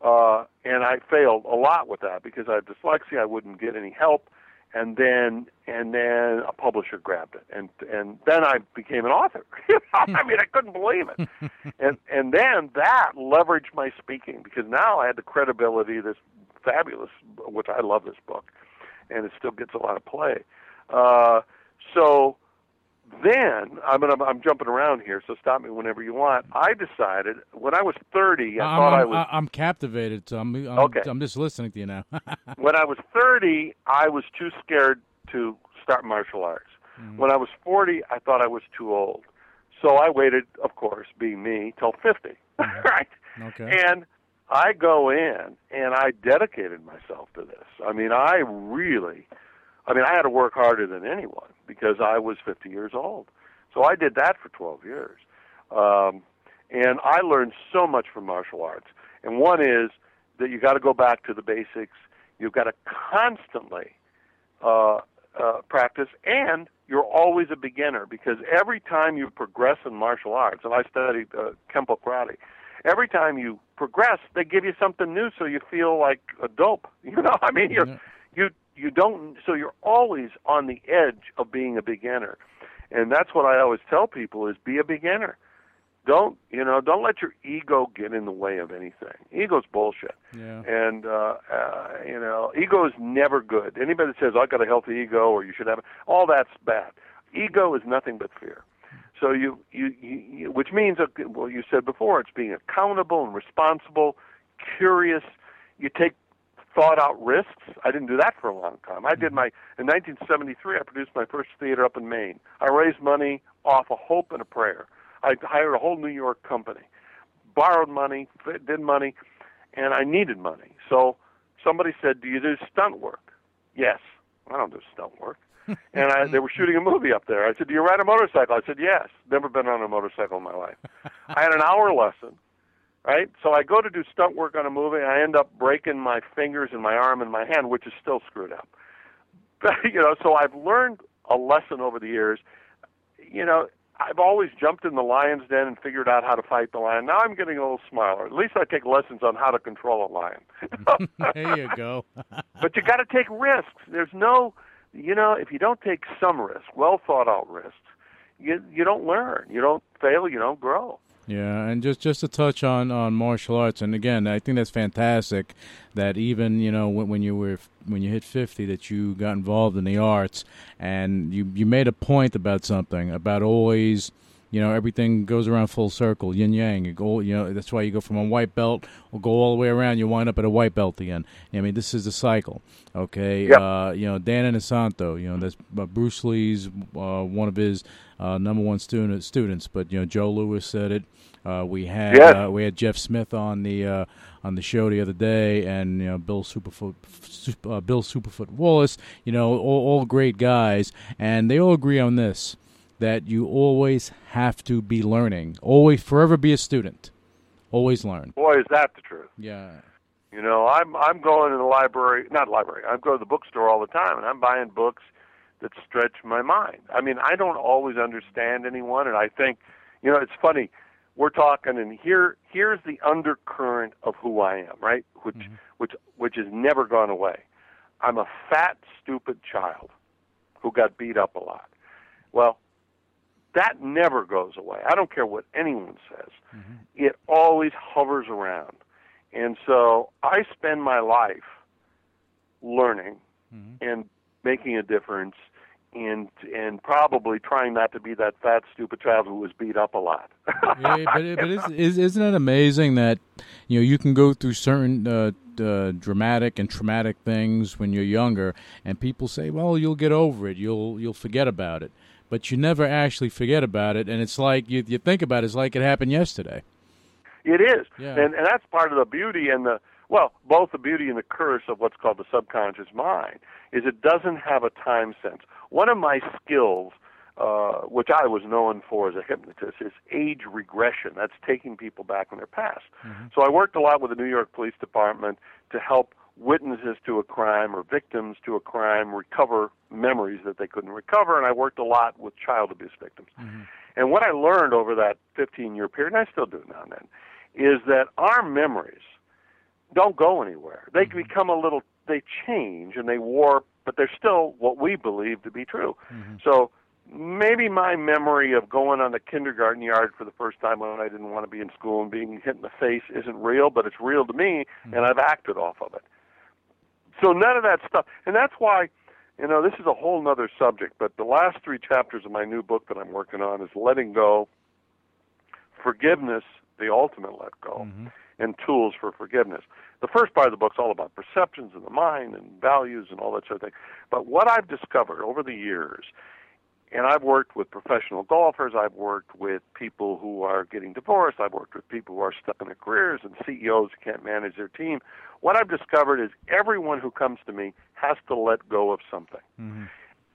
uh, and I failed a lot with that because I had dyslexia. I wouldn't get any help, and then and then a publisher grabbed it, and and then I became an author. I mean, I couldn't believe it, and and then that leveraged my speaking because now I had the credibility. This fabulous, which I love this book and it still gets a lot of play. Uh, so then I'm gonna, I'm jumping around here, so stop me whenever you want. I decided when I was 30, I I'm, thought I was I'm captivated. So I'm, I'm, Okay. I'm just listening to you now. when I was 30, I was too scared to start martial arts. Mm. When I was 40, I thought I was too old. So I waited, of course, being me, till 50, right? okay. And I go in and I dedicated myself to this. I mean, I really, I mean, I had to work harder than anyone because I was 50 years old. So I did that for 12 years. Um, and I learned so much from martial arts. And one is that you got to go back to the basics. You've got to constantly uh, uh, practice, and you're always a beginner because every time you progress in martial arts, and I studied uh, Kempo karate, every time you progress, they give you something new, so you feel like a dope. You know, I mean, you're you you don't, so you're always on the edge of being a beginner, and that's what I always tell people: is be a beginner. Don't you know? Don't let your ego get in the way of anything. Ego's bullshit. yeah. And uh, uh, you know, ego is never good. Anybody that says i've got a healthy ego or you should have it all that's bad. Ego is nothing but fear. So you, you, you, which means well, you said before, it's being accountable and responsible, curious. You take thought out risks. I didn't do that for a long time. I did mm-hmm. my in 1973. I produced my first theater up in Maine. I raised money off a hope and a prayer. I hired a whole New York company, borrowed money, did money, and I needed money. So somebody said, "Do you do stunt work?" Yes. I don't do stunt work. and I, they were shooting a movie up there. I said, "Do you ride a motorcycle?" I said, "Yes." Never been on a motorcycle in my life. I had an hour lesson, right? So I go to do stunt work on a movie. I end up breaking my fingers and my arm and my hand, which is still screwed up. you know, so I've learned a lesson over the years. You know, I've always jumped in the lion's den and figured out how to fight the lion. Now I'm getting a little smarter. At least I take lessons on how to control a lion. there you go. but you got to take risks. There's no, you know, if you don't take some risks, well thought out risks, you you don't learn. You don't fail. You don't grow. Yeah, and just just to touch on on martial arts, and again, I think that's fantastic. That even you know when, when you were when you hit fifty, that you got involved in the arts, and you you made a point about something about always You know, everything goes around full circle, yin yang. You go, you know, that's why you go from a white belt, or go all the way around. You wind up at a white belt again. I mean, this is the cycle. Okay, Yep. uh, you know, Dan Inosanto. You know, that's uh, Bruce Lee's uh, one of his uh, number one student students. But you know, Joe Lewis said it. Uh, we had uh, we had Jeff Smith on the uh, on the show the other day, and you know Bill Superfoot Sup- uh, Bill Superfoot Wallace. You know, all, all great guys, and they all agree on this: that you always have to be learning, always forever be a student, always learn. Boy, is that the truth. Yeah, You know, I'm I'm going to the library, not library. I'm going to the bookstore all the time, and I'm buying books that stretch my mind. I mean, I don't always understand anyone, and I think, you know, it's funny. We're talking, and here here's the undercurrent of who I am, right? Which mm-hmm. which which has never gone away. I'm a fat, stupid child who got beat up a lot. Well, that never goes away. I don't care what anyone says. It always hovers around. And so I spend my life learning and making a difference and and probably trying not to be that fat stupid child who was beat up a lot. yeah but, but it's, is, isn't it amazing that you know you can go through certain uh, uh, dramatic and traumatic things when you're younger, and people say, "Well, you'll get over it. You'll you'll forget about it." But you never actually forget about it, and it's like you you think about it, it's like it happened yesterday. It is, Yeah. and and that's part of the beauty and the well, both the beauty and the curse of what's called the subconscious mind is it doesn't have a time sense. One of my skills, uh, which I was known for as a hypnotist, is age regression. That's taking people back in their past. So I worked a lot with the New York Police Department to help witnesses to a crime or victims to a crime recover memories that they couldn't recover, and I worked a lot with child abuse victims. Mm-hmm. And what I learned over that 15 year period, and I still do it now and then, is that our memories don't go anywhere. They can become a little, they change and they warp, but they're still what we believe to be true. Mm-hmm. So maybe my memory of going on the kindergarten yard for the first time when I didn't want to be in school and being hit in the face isn't real, but it's real to me, and I've acted off of it. So none of that stuff, and that's why, you know, this is a whole nother subject. But the last three chapters of my new book that I'm working on is letting go, forgiveness, the ultimate let go, mm-hmm. and tools for forgiveness. The first part of the book's all about perceptions of the mind and values and all that sort of thing. But what I've discovered over the years, and I've worked with professional golfers, I've worked with people who are getting divorced, I've worked with people who are stuck in their careers and CEOs who can't manage their team. What I've discovered is everyone who comes to me has to let go of something. Mm-hmm.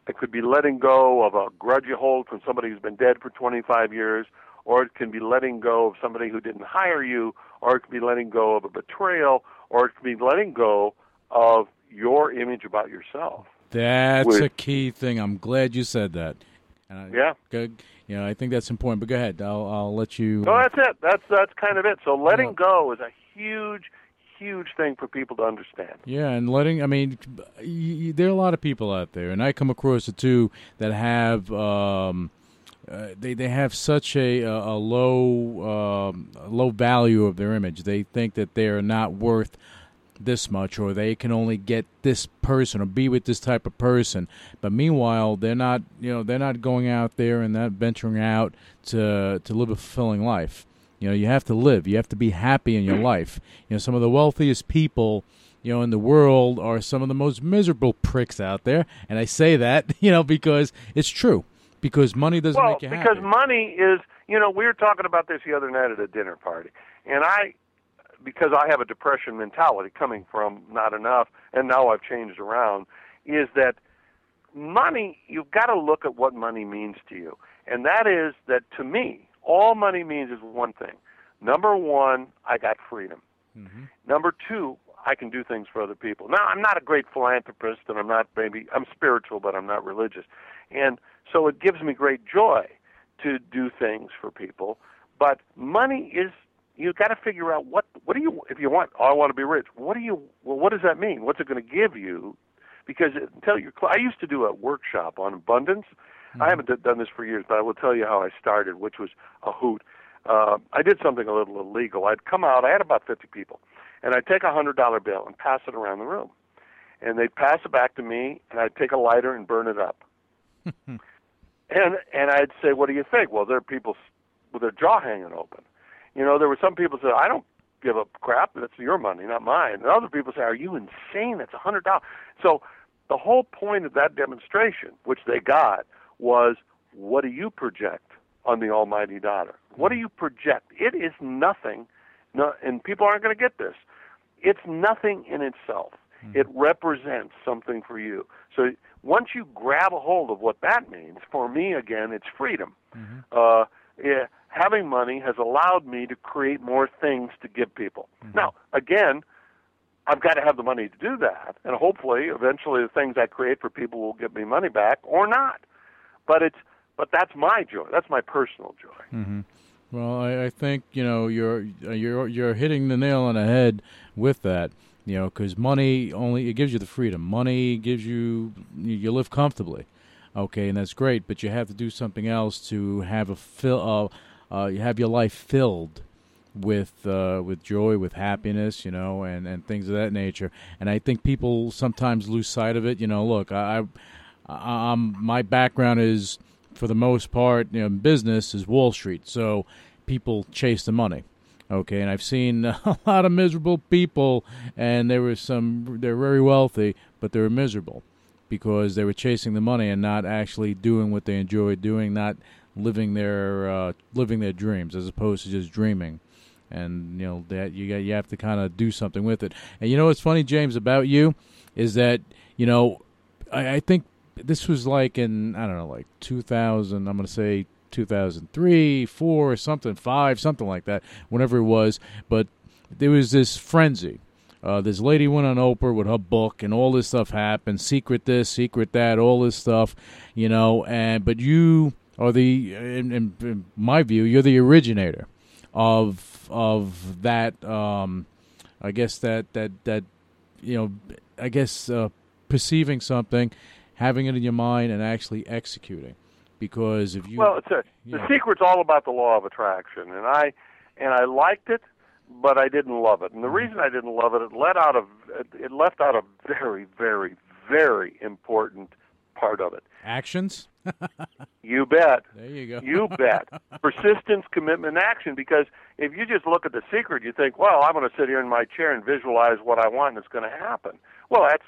It could be letting go of a grudge you hold from somebody who's been dead for 25 years, or it can be letting go of somebody who didn't hire you, or it could be letting go of a betrayal, or it could be letting go of your image about yourself. That's With- a key thing. I'm glad you said that. And I, Yeah. Good. You know, I think that's important. But go ahead. I'll I'll let you. So that's it. That's that's kind of it. So letting go is a huge, huge thing for people to understand. Yeah, and letting, I mean, y y there are a lot of people out there, and I come across it too, that have, um, uh, they, they have such a, a, a low, um, low value of their image. They think that they're not worth this much, or they can only get this person or be with this type of person. But meanwhile, they're not, you know, they're not going out there and not venturing out to to live a fulfilling life. You know, you have to live. You have to be happy in your life. You know, some of the wealthiest people, you know, in the world are some of the most miserable pricks out there. And I say that, you know, because it's true. Because money doesn't well, make you happy. because money is, you know, we were talking about this the other night at a dinner party, and I, because I have a depression mentality coming from not enough, and now I've changed around, is that money, you've got to look at what money means to you. And that is that to me, all money means is one thing. Number one, I got freedom. Mm-hmm. Number two, I can do things for other people. Now, I'm not a great philanthropist, and I'm not maybe I'm spiritual, but I'm not religious, and so it gives me great joy to do things for people. But money is you got to figure out what what do you if you want. Oh, I want to be rich. What do you? Well, what does that mean? What's it going to give you? Because tell your I used to do a workshop on abundance. I haven't d- done this for years, but I will tell you how I started, which was a hoot. Uh, I did something a little illegal. I'd come out. I had about 50 people, and I'd take a hundred dollar bill and pass it around the room, and they'd pass it back to me, and I'd take a lighter and burn it up. And and I'd say, what do you think? Well, there are people s- with their jaw hanging open. You know, there were some people said, I don't give a crap. That's your money, not mine. And other people say, Are you insane? That's a hundred dollars. So the whole point of that demonstration, which they got, was what do you project on the Almighty Dollar? What do you project? It is nothing. No, and people aren't going to get this. It's nothing in itself. It represents something for you. So once you grab a hold of what that means, for me again, it's freedom. Uh, yeah, having money has allowed me to create more things to give people. Now, again, I've got to have the money to do that, and hopefully, eventually, the things I create for people will give me money back or not. But it's but that's my joy. That's my personal joy. Well, I, I think you know you're you're you're hitting the nail on the head with that. You know, because money only it gives you the freedom. Money gives you you you live comfortably, okay, and that's great. But you have to do something else to have a fill. Uh, uh, you have your life filled with uh, with joy, with happiness, you know, and, and things of that nature. And I think people sometimes lose sight of it. You know, look, I, I I'm my background is for the most part, you know, business is Wall Street, so people chase the money. Okay, and I've seen a lot of miserable people, and there were some. They're very wealthy, but they were miserable because they were chasing the money and not actually doing what they enjoyed doing, not living their uh, living their dreams as opposed to just dreaming. And you know that you got you have to kind of do something with it. And you know what's funny, James, about you is that you know I, I think this was like in I don't know, like 2000. I'm to say 2003, four, something, five, something like that. Whenever it was, but there was this frenzy. Uh, this lady went on Oprah with her book, and all this stuff happened. Secret this, secret that, all this stuff, you know. And but you are the, in, in, in my view, you're the originator of of that. Um, I guess that that that you know, I guess uh, perceiving something, having it in your mind, and actually executing. Because if you Well, it's a, the secret's all about the law of attraction, and I and I liked it, but I didn't love it. And the reason I didn't love it, it let out a it left out a very, very, very important part of it. actions, You bet. there you go. You bet. Persistence, commitment, action. Because if you just look at the secret, you think, well, I'm going to sit here in my chair and visualize what I want, and it's going to happen. Well, that's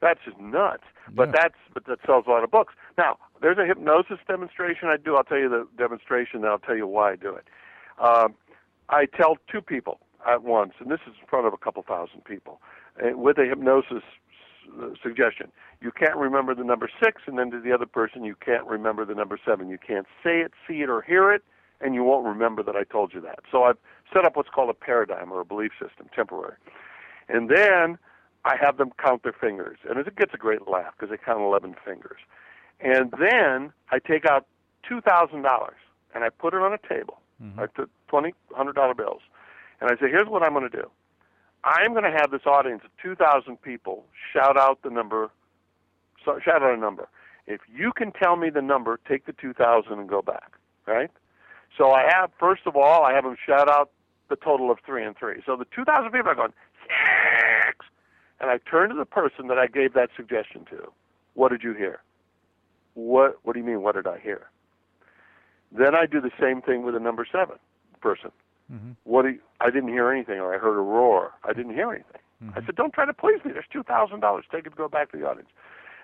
that's just nuts. But Yeah. that's but that sells a lot of books. Now, there's a hypnosis demonstration I do. I'll tell you the demonstration, then I'll tell you why I do it. Um, I tell two people at once, and this is in front of a couple thousand people, uh, with a hypnosis suggestion. You can't remember the number six, and then to the other person, you can't remember the number seven. You can't say it, see it, or hear it, and you won't remember that I told you that. So I've set up what's called a paradigm or a belief system, temporary. And then I have them count their fingers, and it gets a great laugh because they count 11 fingers. And then I take out $2,000 and I put it on a table. Mm-hmm. I took twenty hundred dollar bills, and I say, "Here's what I'm going to do. I'm going to have this audience of 2,000 people shout out the number. So shout out a number. If you can tell me the number, take the 2,000 and go back. Right? So I have first of all, I have them shout out the total of three and three. So the 2,000 people are going six, and I turn to the person that I gave that suggestion to. What did you hear? What What do you mean? What did I hear? Then I do the same thing with the number seven person. Mm-hmm. What do you, I didn't hear anything, or I heard a roar. I didn't hear anything. I mm-hmm. said, "Don't try to please me. There's two thousand dollars. Take it. To go back to the audience."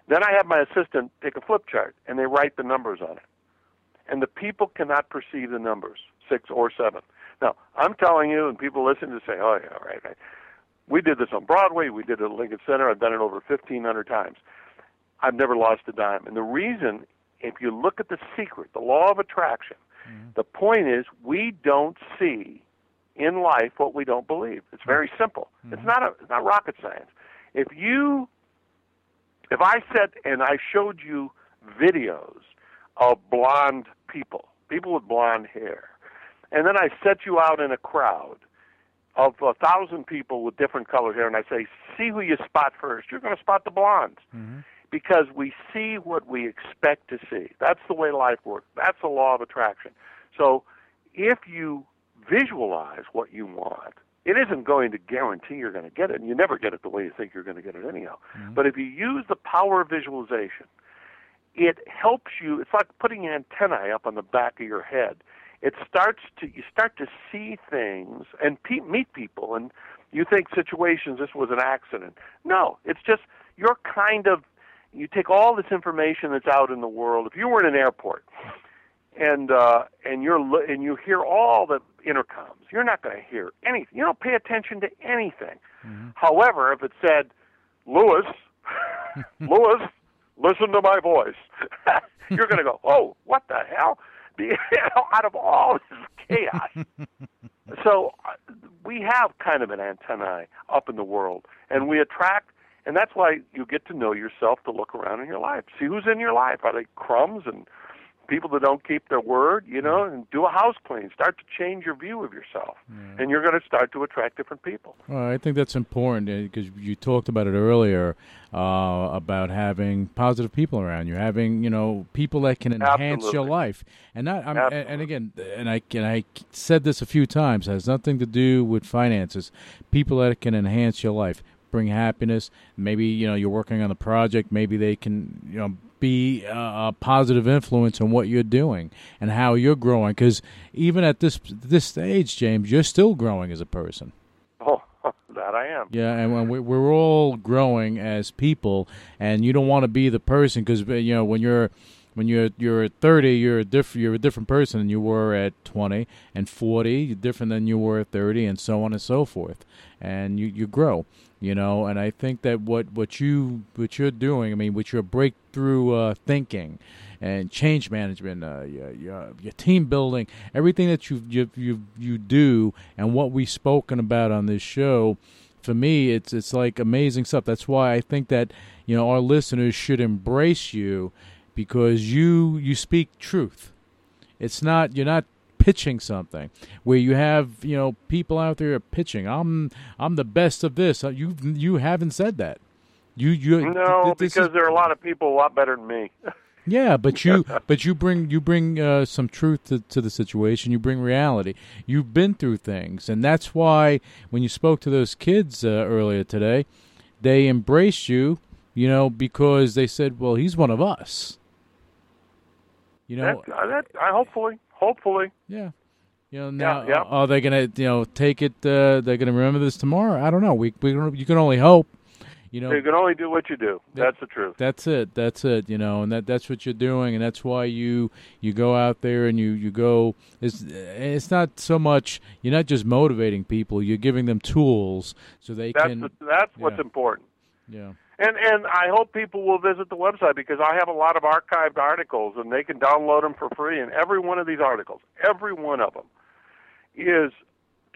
Then I have my assistant take a flip chart, and they write the numbers on it. And the people cannot perceive the numbers six or seven. Now I'm telling you, and people listen to say, "Oh yeah, right, right." We did this on Broadway. We did it at Lincoln Center. I've done it over 1,500 times. I've never lost a dime. And the reason, if you look at the secret, the law of attraction, Mm-hmm. the point is we don't see in life what we don't believe. It's very mm-hmm. simple. It's mm-hmm. not a, it's not rocket science. If you, if I said and I showed you videos of blonde people, people with blonde hair, and then I set you out in a crowd of a thousand people with different colored hair, and I say, see who you spot first. You're going to spot the blondes because we see what we expect to see. That's the way life works. That's the law of attraction. So if you visualize what you want, it isn't going to guarantee you're going to get it, and you never get it the way you think you're going to get it anyhow. Mm-hmm. But if you use the power of visualization, it helps you. It's like putting antennae up on the back of your head. It starts to you start to see things and pe- meet people, and you think situations. This was an accident. No, it's just you're kind of you take all this information that's out in the world. If you were in an airport and uh, and you're li- and you hear all the intercoms, you're not going to hear anything. You don't pay attention to anything. However, if it said, "Lewis, Lewis, listen to my voice," you're going to go, "Oh, what the hell?" Be- out of all this chaos. so uh, we have kind of an antennae up in the world, and we attract. And that's why you get to know yourself to look around in your life. See who's in your life. Are they crumbs and people that don't keep their word, you know, and do a house clean. Start to change your view of yourself, and you're going to start to attract different people. Well, I think that's important because you talked about it earlier uh, about having positive people around you, having you know people that can enhance your life, and not. I'm, and, Absolutely. and again, and I and I said this a few times has nothing to do with finances. People that can enhance your life, bring happiness. Maybe you know you're working on the project. Maybe they can you know be a, a positive influence on what you're doing and how you're growing. Because even at this this stage, James, you're still growing as a person. Oh, that I am. Yeah, and when we, we're all growing as people, and you don't want to be the person because uh, you know when you're when you're you're at thirty, you're a different you're a different person than you were at twenty and forty. You're different than you were at thirty, and so on and so forth. And you you grow, you know. And I think that what what you what you're doing, I mean, with your breakthrough uh, thinking and change management, uh, your, your, your team building, everything that you you you you do, and what we've spoken about on this show for me it's it's like amazing stuff that's why i think that you know our listeners should embrace you because you you speak truth it's not you're not pitching something where you have you know people out there pitching i'm i'm the best of this Uh, you you haven't said that you you No, this is- because there are a lot of people a lot better than me. yeah, but you but you bring you bring uh, some truth to, to the situation. You bring reality. You've been through things, and that's why when you spoke to those kids uh, earlier today, they embraced you. You know, because they said, "Well, he's one of us." You know, that, uh, that, I hopefully, hopefully. yeah. You know, now yeah. are they gonna you know take it? Uh, they're gonna remember this tomorrow. I don't know. We we you can only hope. You know, You can only do what you do. That's the truth. That's it. That's it. You know, and that that's what you're doing, and that's why you you go out there and you you go. It's it's not so much you're not just motivating people. You're giving them tools so they That's can. the, that's what's yeah. important. yeah. And and I hope people will visit the website because I have a lot of archived articles and they can download them for free. And every one of these articles, every one of them, is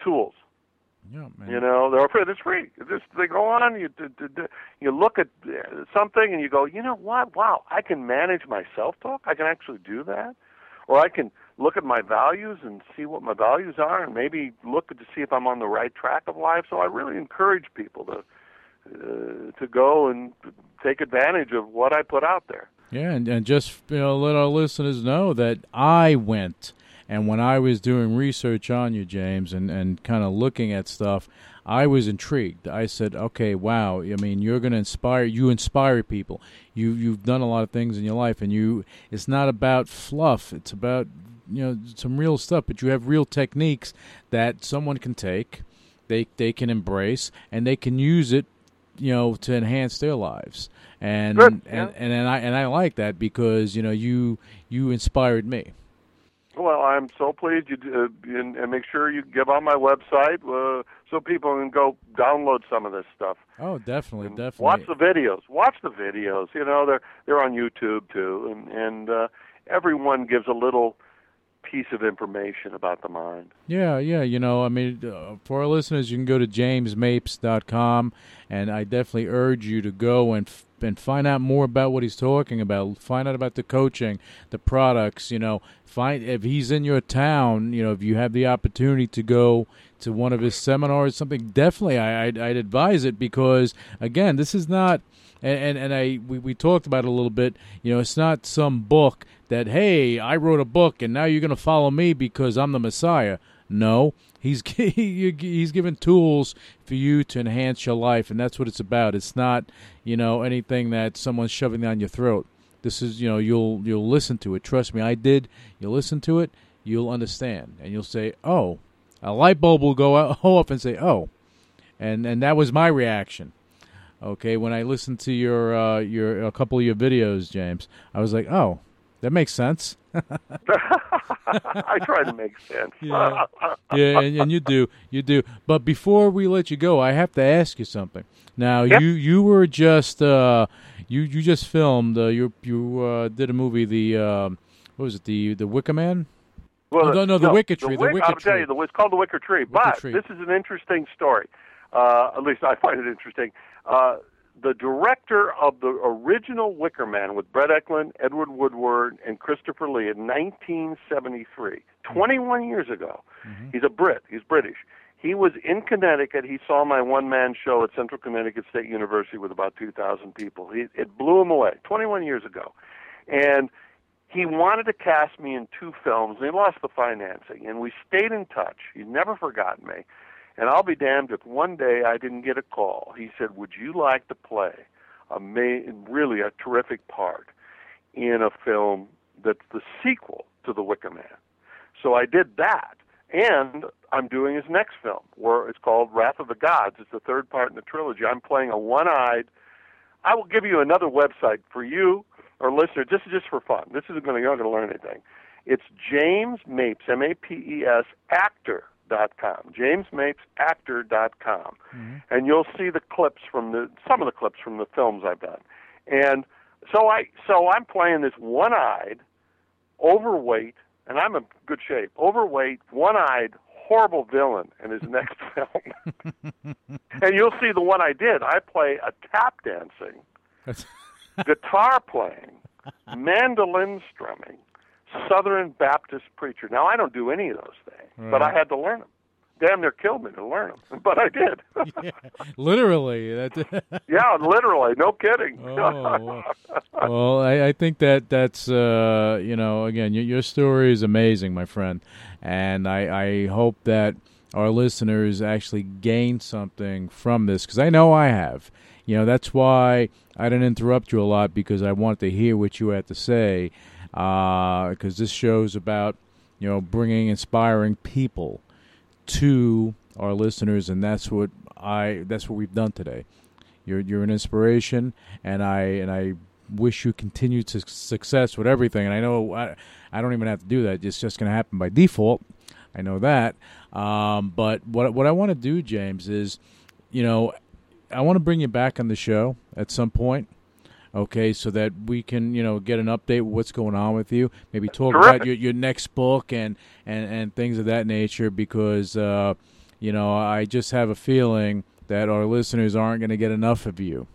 tools. Yeah, man. You know, they're free. It's free. Just they go on. You you look at uh, something and you go, you know what? Wow, I can manage my self-talk. I can actually do that, or I can look at my values and see what my values are, and maybe look to see if I'm on the right track of life. So I really encourage people to uh, to go and take advantage of what I put out there. Yeah, and, and just you know, let our listeners know that I went and when I was doing research on you, James, and, and kind of looking at stuff, I was intrigued. I said, "Okay, wow! I mean, you're going to inspire. You inspire people. You you've done a lot of things in your life, and you. It's not about fluff. It's about you know some real stuff. But you have real techniques that someone can take, they they can embrace, and they can use it you know to enhance their lives and and, yeah. and and I and I like that because you know you you inspired me. Well, I'm so pleased you uh, and, and make sure you give on my website uh, so people can go download some of this stuff. Oh, definitely, And definitely. Watch the videos. Watch the videos. You know, they're they're on YouTube too, and and uh, everyone gives a little piece of information about the mind. Yeah, yeah. You know, I mean, uh, for our listeners, you can go to jamesmapes.com, and I definitely urge you to go and f- and find out more about what he's talking about. Find out about the coaching, the products. You know, find if he's in your town. You know, if you have the opportunity to go to one of his seminars, something definitely I, I'd, I'd advise it because again, this is not. And, and and I we, we talked about it a little bit. You know, it's not some book that hey, I wrote a book and now you're going to follow me because I'm the Messiah. No, he's he's given tools for you to enhance your life, and that's what it's about. It's not you know anything that someone's shoving down your throat. This is you know you'll you'll listen to it. Trust me, I did. You'll listen to it, you'll understand, and you'll say, "Oh." A light bulb will go off and say, "Oh," and and that was my reaction. Okay, when I listened to your uh, your a couple of your videos, James, I was like, "Oh, that makes sense." I try to make sense. Yeah. yeah, and, and you do, you do. But before we let you go, I have to ask you something. Now, Yep. you you were just uh, you you just filmed. Uh, you you uh, did a movie. The um what was it? The the Wicker Man. Well, No, no, the Wicker Tree, the Wick- Wicker I'll tell you, the, it's called the Wicker Tree. Wicker but Tree. this is an interesting story. Uh, at least I find it interesting. Uh, the director of the original Wicker Man with Britt Ekland, Edward Woodward, and Christopher Lee in 1973, 21 years ago. He's a Brit. He's British. He was in Connecticut. He saw my one-man show at Central Connecticut State University with about 2,000 people. He, it blew him away. 21 years ago, and he wanted to cast me in two films. And he lost the financing, and we stayed in touch. He's never forgotten me. And I'll be damned if one day I didn't get a call. He said, "Would you like to play a ma- really a terrific part in a film that's the sequel to The Wicker Man?" So I did that, and I'm doing his next film, where it's called Wrath of the Gods. It's the third part in the trilogy. I'm playing a one-eyed. I will give you another website for you or listener. This is just for fun. This isn't going to you're not going to learn anything. It's James Mapes, M A P E S, actor dot com. James Mapes, actor dot com, mm-hmm. and you'll see the clips from the some of the clips from the films I've done. And so I so I'm playing this one-eyed, overweight, and I'm in good shape. Overweight, one-eyed, horrible villain in his next film. and you'll see the one I did. I play a tap dancing guitar playing, mandolin strumming, Southern Baptist preacher. Now I don't do any of those things, but I had to learn them. Damn near killed me to learn them, but I did. Literally, yeah, literally, no kidding. Oh, well, I, I think that that's uh, you know again your, your story is amazing, my friend, and I, I hope that our listeners actually gain something from this because I know I have. You know that's why I didn't interrupt you a lot because I wanted to hear what you had to say because this show's about you know bringing inspiring people to our listeners, and that's what I that's what we've done today. You're you're an inspiration, and I and I wish you continued success with everything. And I know I, I don't even have to do that; it's just going to happen by default. I know that. Um, but what what I want to do, James, is you know I want to bring you back on the show at some point. Okay, so that we can, you know, get an update what's going on with you. Maybe talk about your, your next book and, and, and things of that nature because, uh, you know, I just have a feeling that our listeners aren't going to get enough of you.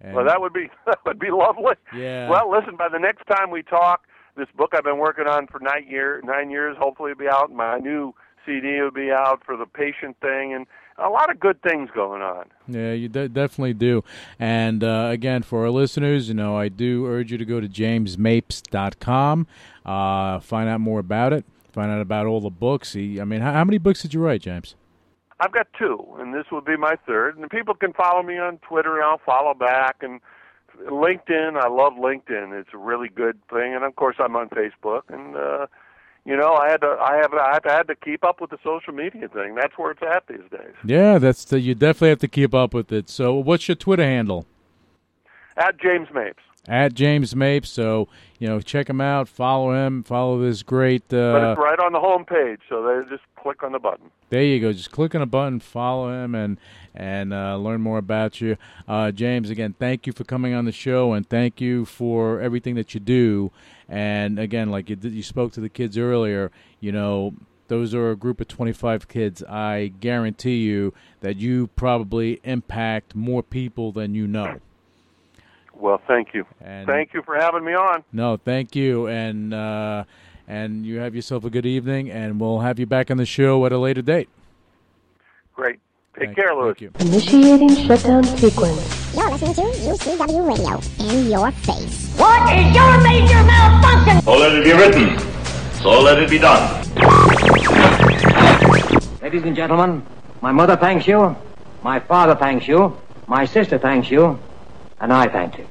And- well, that would be that would be lovely. Yeah. Well, listen. By the next time we talk, this book I've been working on for nine year nine years, hopefully, will be out. My new CD will be out for the patient thing, and a lot of good things going on. Yeah, you de- definitely do. And uh, again, for our listeners, you know, I do urge you to go to jamesmapes.com, uh, find out more about it, find out about all the books. He, I mean, how, how many books did you write, James? I've got two, and this will be my third. And people can follow me on Twitter, and I'll follow back. And LinkedIn, I love LinkedIn. It's a really good thing. And of course, I'm on Facebook. And uh, you know, I had to, I have, I had to keep up with the social media thing. That's where it's at these days. Yeah, that's the, you definitely have to keep up with it. So, what's your Twitter handle? At James Mapes. At James Mapes. So, you know, check him out, follow him, follow this great. But Uh, it's right on the home page, so they just click on the button. there you go. Just click on a button, follow him, and and uh, learn more about you. Uh, James, again, thank you for coming on the show, and thank you for everything that you do. And again, like you, you spoke to the kids earlier, you know, those are a group of 25 kids. I guarantee you that you probably impact more people than you know. Well, thank you. And- thank you for having me on. No, thank you, and uh, and you have yourself a good evening, and we'll have you back on the show at a later date. Great. Take Thank- care, Louis. Thank you. Initiating shutdown sequence. You're listening to UCW Radio in your face. What is your major malfunction? So let it be written. So let it be done. Ladies and gentlemen, my mother thanks you, my father thanks you, my sister thanks you, and I thank you.